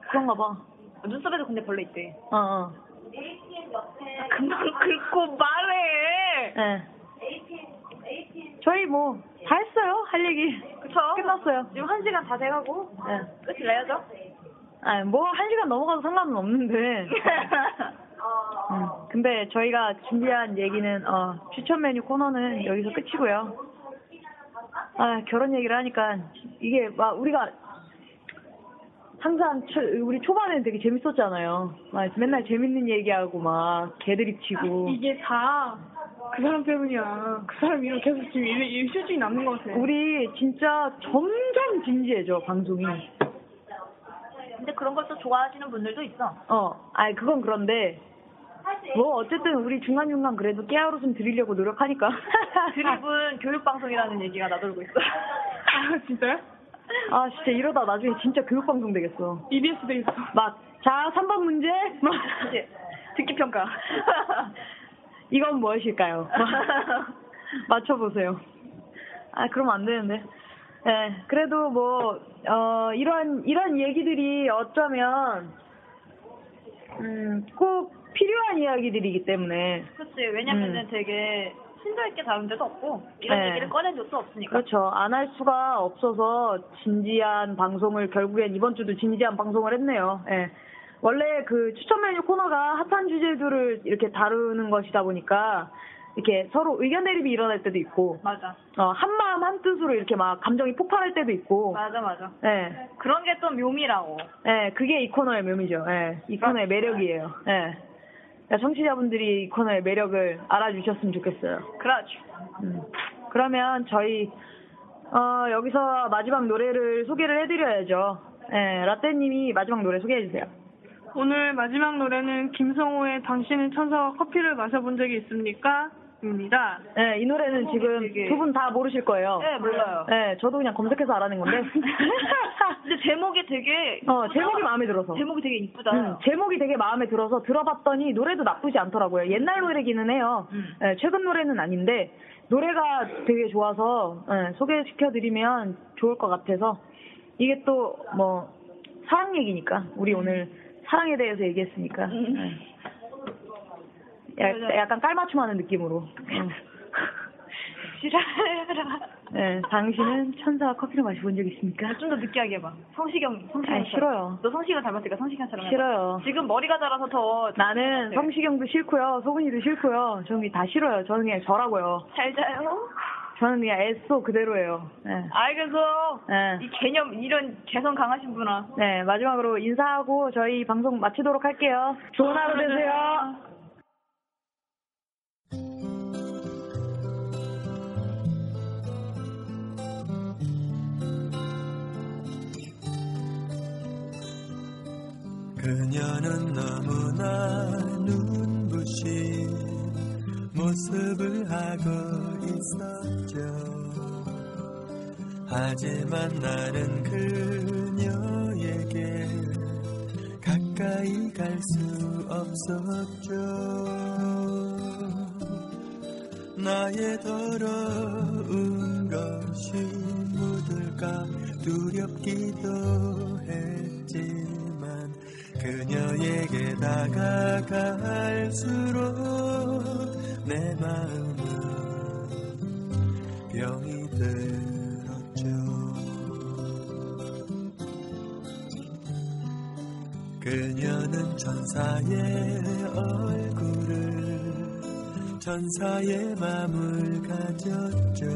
그런가 봐. 눈썹에도 근데 벌레 있대. 어, 어. 그만 긁고 말해. 네. 저희 뭐, 다 했어요, 할 얘기. 그쵸? 끝났어요. 지금 한 시간 다 돼가고 네. 끝을 내야죠. 아니, 뭐, 한 시간 넘어가도 상관은 없는데. 음, 근데 저희가 준비한 얘기는 어, 추천 메뉴 코너는 여기서 끝이고요. 아 결혼 얘기를 하니까 이게 막 우리가 항상 초, 우리 초반에는 되게 재밌었잖아요. 막 맨날 재밌는 얘기하고 막 개드립 치고 이게 다 그 사람 때문이야. 그 사람 이름 계속 지금 이, 이 실증이 남는 것 같아. 우리 진짜 점점 진지해져 방송이. 근데 그런 걸 또 좋아하시는 분들도 있어. 어, 아니 그건 그런데 뭐 어쨌든 우리 중간중간 그래도 깨알 웃음 드리려고 노력하니까. 드립은 교육방송이라는 얘기가 나돌고 있어. 아 진짜요? 아 진짜 이러다 나중에 진짜 교육방송 되겠어. EBS 돼 있어. 막, 자, 3번 문제. 막, 이제 듣기 평가. 이건 무엇일까요? 막, 맞춰보세요. 아, 그러면 안 되는데. 네, 그래도 뭐, 어, 이런, 이런 얘기들이 어쩌면, 음, 꼭 필요한 이야기들이기 때문에 그렇지. 왜냐면은 음. 되게 심도 있게 다룬 데도 없고 이런 네. 얘기를 꺼낸 적도 없으니까. 그렇죠. 안 할 수가 없어서 진지한 방송을 결국엔 이번 주도 진지한 방송을 했네요. 예. 원래 그 추천 메뉴 코너가 핫한 주제들을 이렇게 다루는 것이다 보니까 이렇게 서로 의견 대립이 일어날 때도 있고 맞아. 어, 한 마음 한 뜻으로 이렇게 막 감정이 폭발할 때도 있고 맞아 맞아. 예. 그런 게 또 묘미라고. 예, 그게 이 코너의 묘미죠. 예, 이 코너의 매력이에요. 예. 그러니까 청취자분들이 이 코너의 매력을 알아주셨으면 좋겠어요. 그렇죠. 음. 그러면 저희 어, 여기서 마지막 노래를 소개를 해드려야죠. 예, 라떼님이 마지막 노래 소개해주세요. 오늘 마지막 노래는 김성호의 당신은 천사와 커피를 마셔본 적이 있습니까? 입니다. 예, 이 노래는 지금 되게- 두분 다 모르실 거예요. 네 몰라요. 예, 저도 그냥 검색해서 알아낸 건데. 근데 제목이 되게 어, 제목이 마음에 들어서. 제목이 되게 이쁘다. 음, 제목이 되게 마음에 들어서 들어봤더니 노래도 나쁘지 않더라고요. 옛날 노래기는 해요. 음. 예, 최근 노래는 아닌데 노래가 되게 좋아서 예, 소개시켜드리면 좋을 것 같아서 이게 또 뭐 사랑 얘기니까 우리 오늘 사랑에 대해서 얘기했으니까 음. 예. 맞아. 야- 약간 깔맞춤 하는 느낌으로. 음. 지랄해라. 예, 당신은 천사와 커피를 마셔본 적 있습니까? 좀 더 느끼하게 해봐. 성시경, 성시경. 아, 싫어요. 너 성시경 닮았으니까 성시경처럼. 싫어요. 지금 머리가 자라서 더. 나는 네. 성시경도 싫고요, 소근이도 싫고요. 저는 다 싫어요. 저는 그냥 저라고요. 잘 자요. 저는 그냥 애써 그대로예요. 네. 알겠어. 네. 이 개념, 이런 개성 강하신 분아. 네, 마지막으로 인사하고 저희 방송 마치도록 할게요. 좋은 하루 되세요. 그녀는 너무나 눈부신 모습을 하고 있었죠. 하지만 나는 그녀에게 가까이 갈 수 없었죠. 나의 더러운 것이 묻을까 두렵기도 했지만 그녀에게 다가갈수록 내 마음은 병이 들었죠. 그녀는 천사의 얼굴을 천사의 맘을 가졌죠.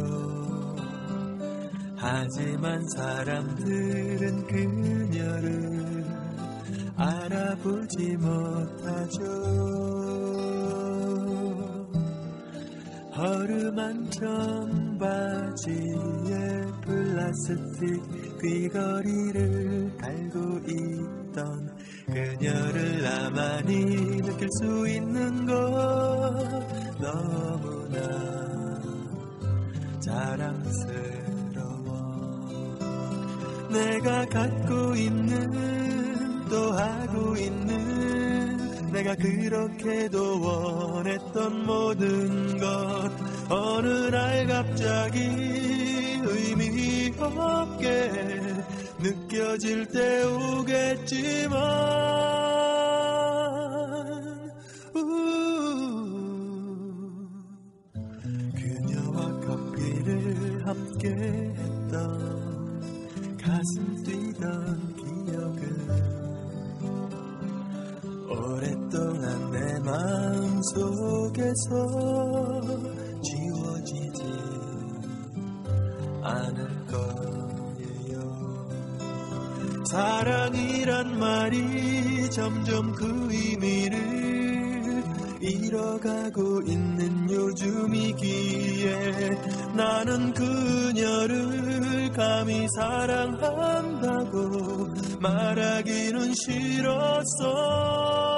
하지만 사람들은 그녀를 알아보지 못하죠. 허름한 청바지에 플라스틱 귀걸이를 달고 있던 그녀를 나만이 느낄 수 있는 것 너무나 자랑스러워 내가 갖고 있는 또 하고 있는 내가 그렇게도 원했던 모든 것. 어느 날 갑자기 의미 없게 느껴질 때 오겠지만 우. 그녀와 커피를 함께 했던 가슴 뛰던 기억은 동안 내 마음 속에서 지워지지 않을 거예요. 사랑이란 말이 점점 그 의미를 잃어가고 있는 요즘이기에 나는 그녀를 감히 사랑한다고 말하기는 싫었어.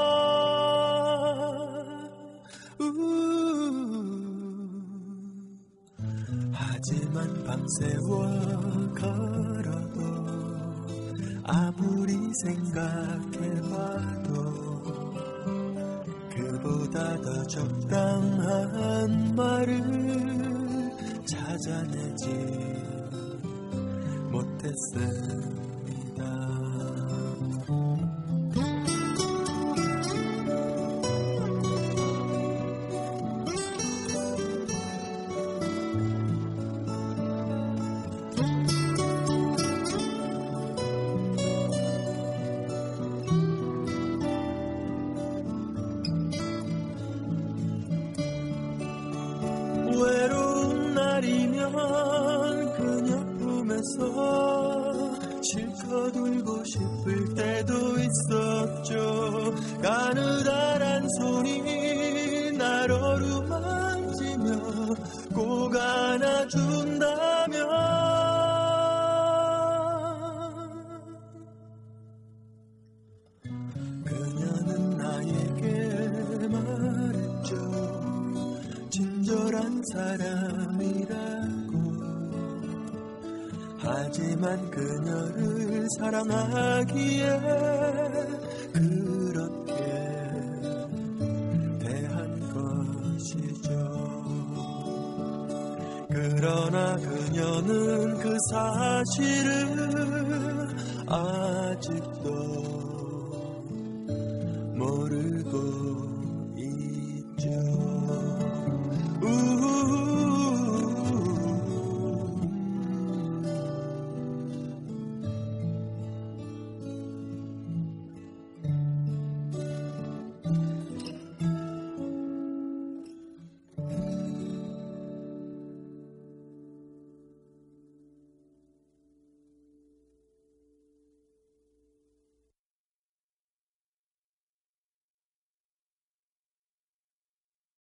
하지만 밤새워 걸어도 아무리 생각해봐도 그보다 더 적당한 말을 찾아내지 못했습니다.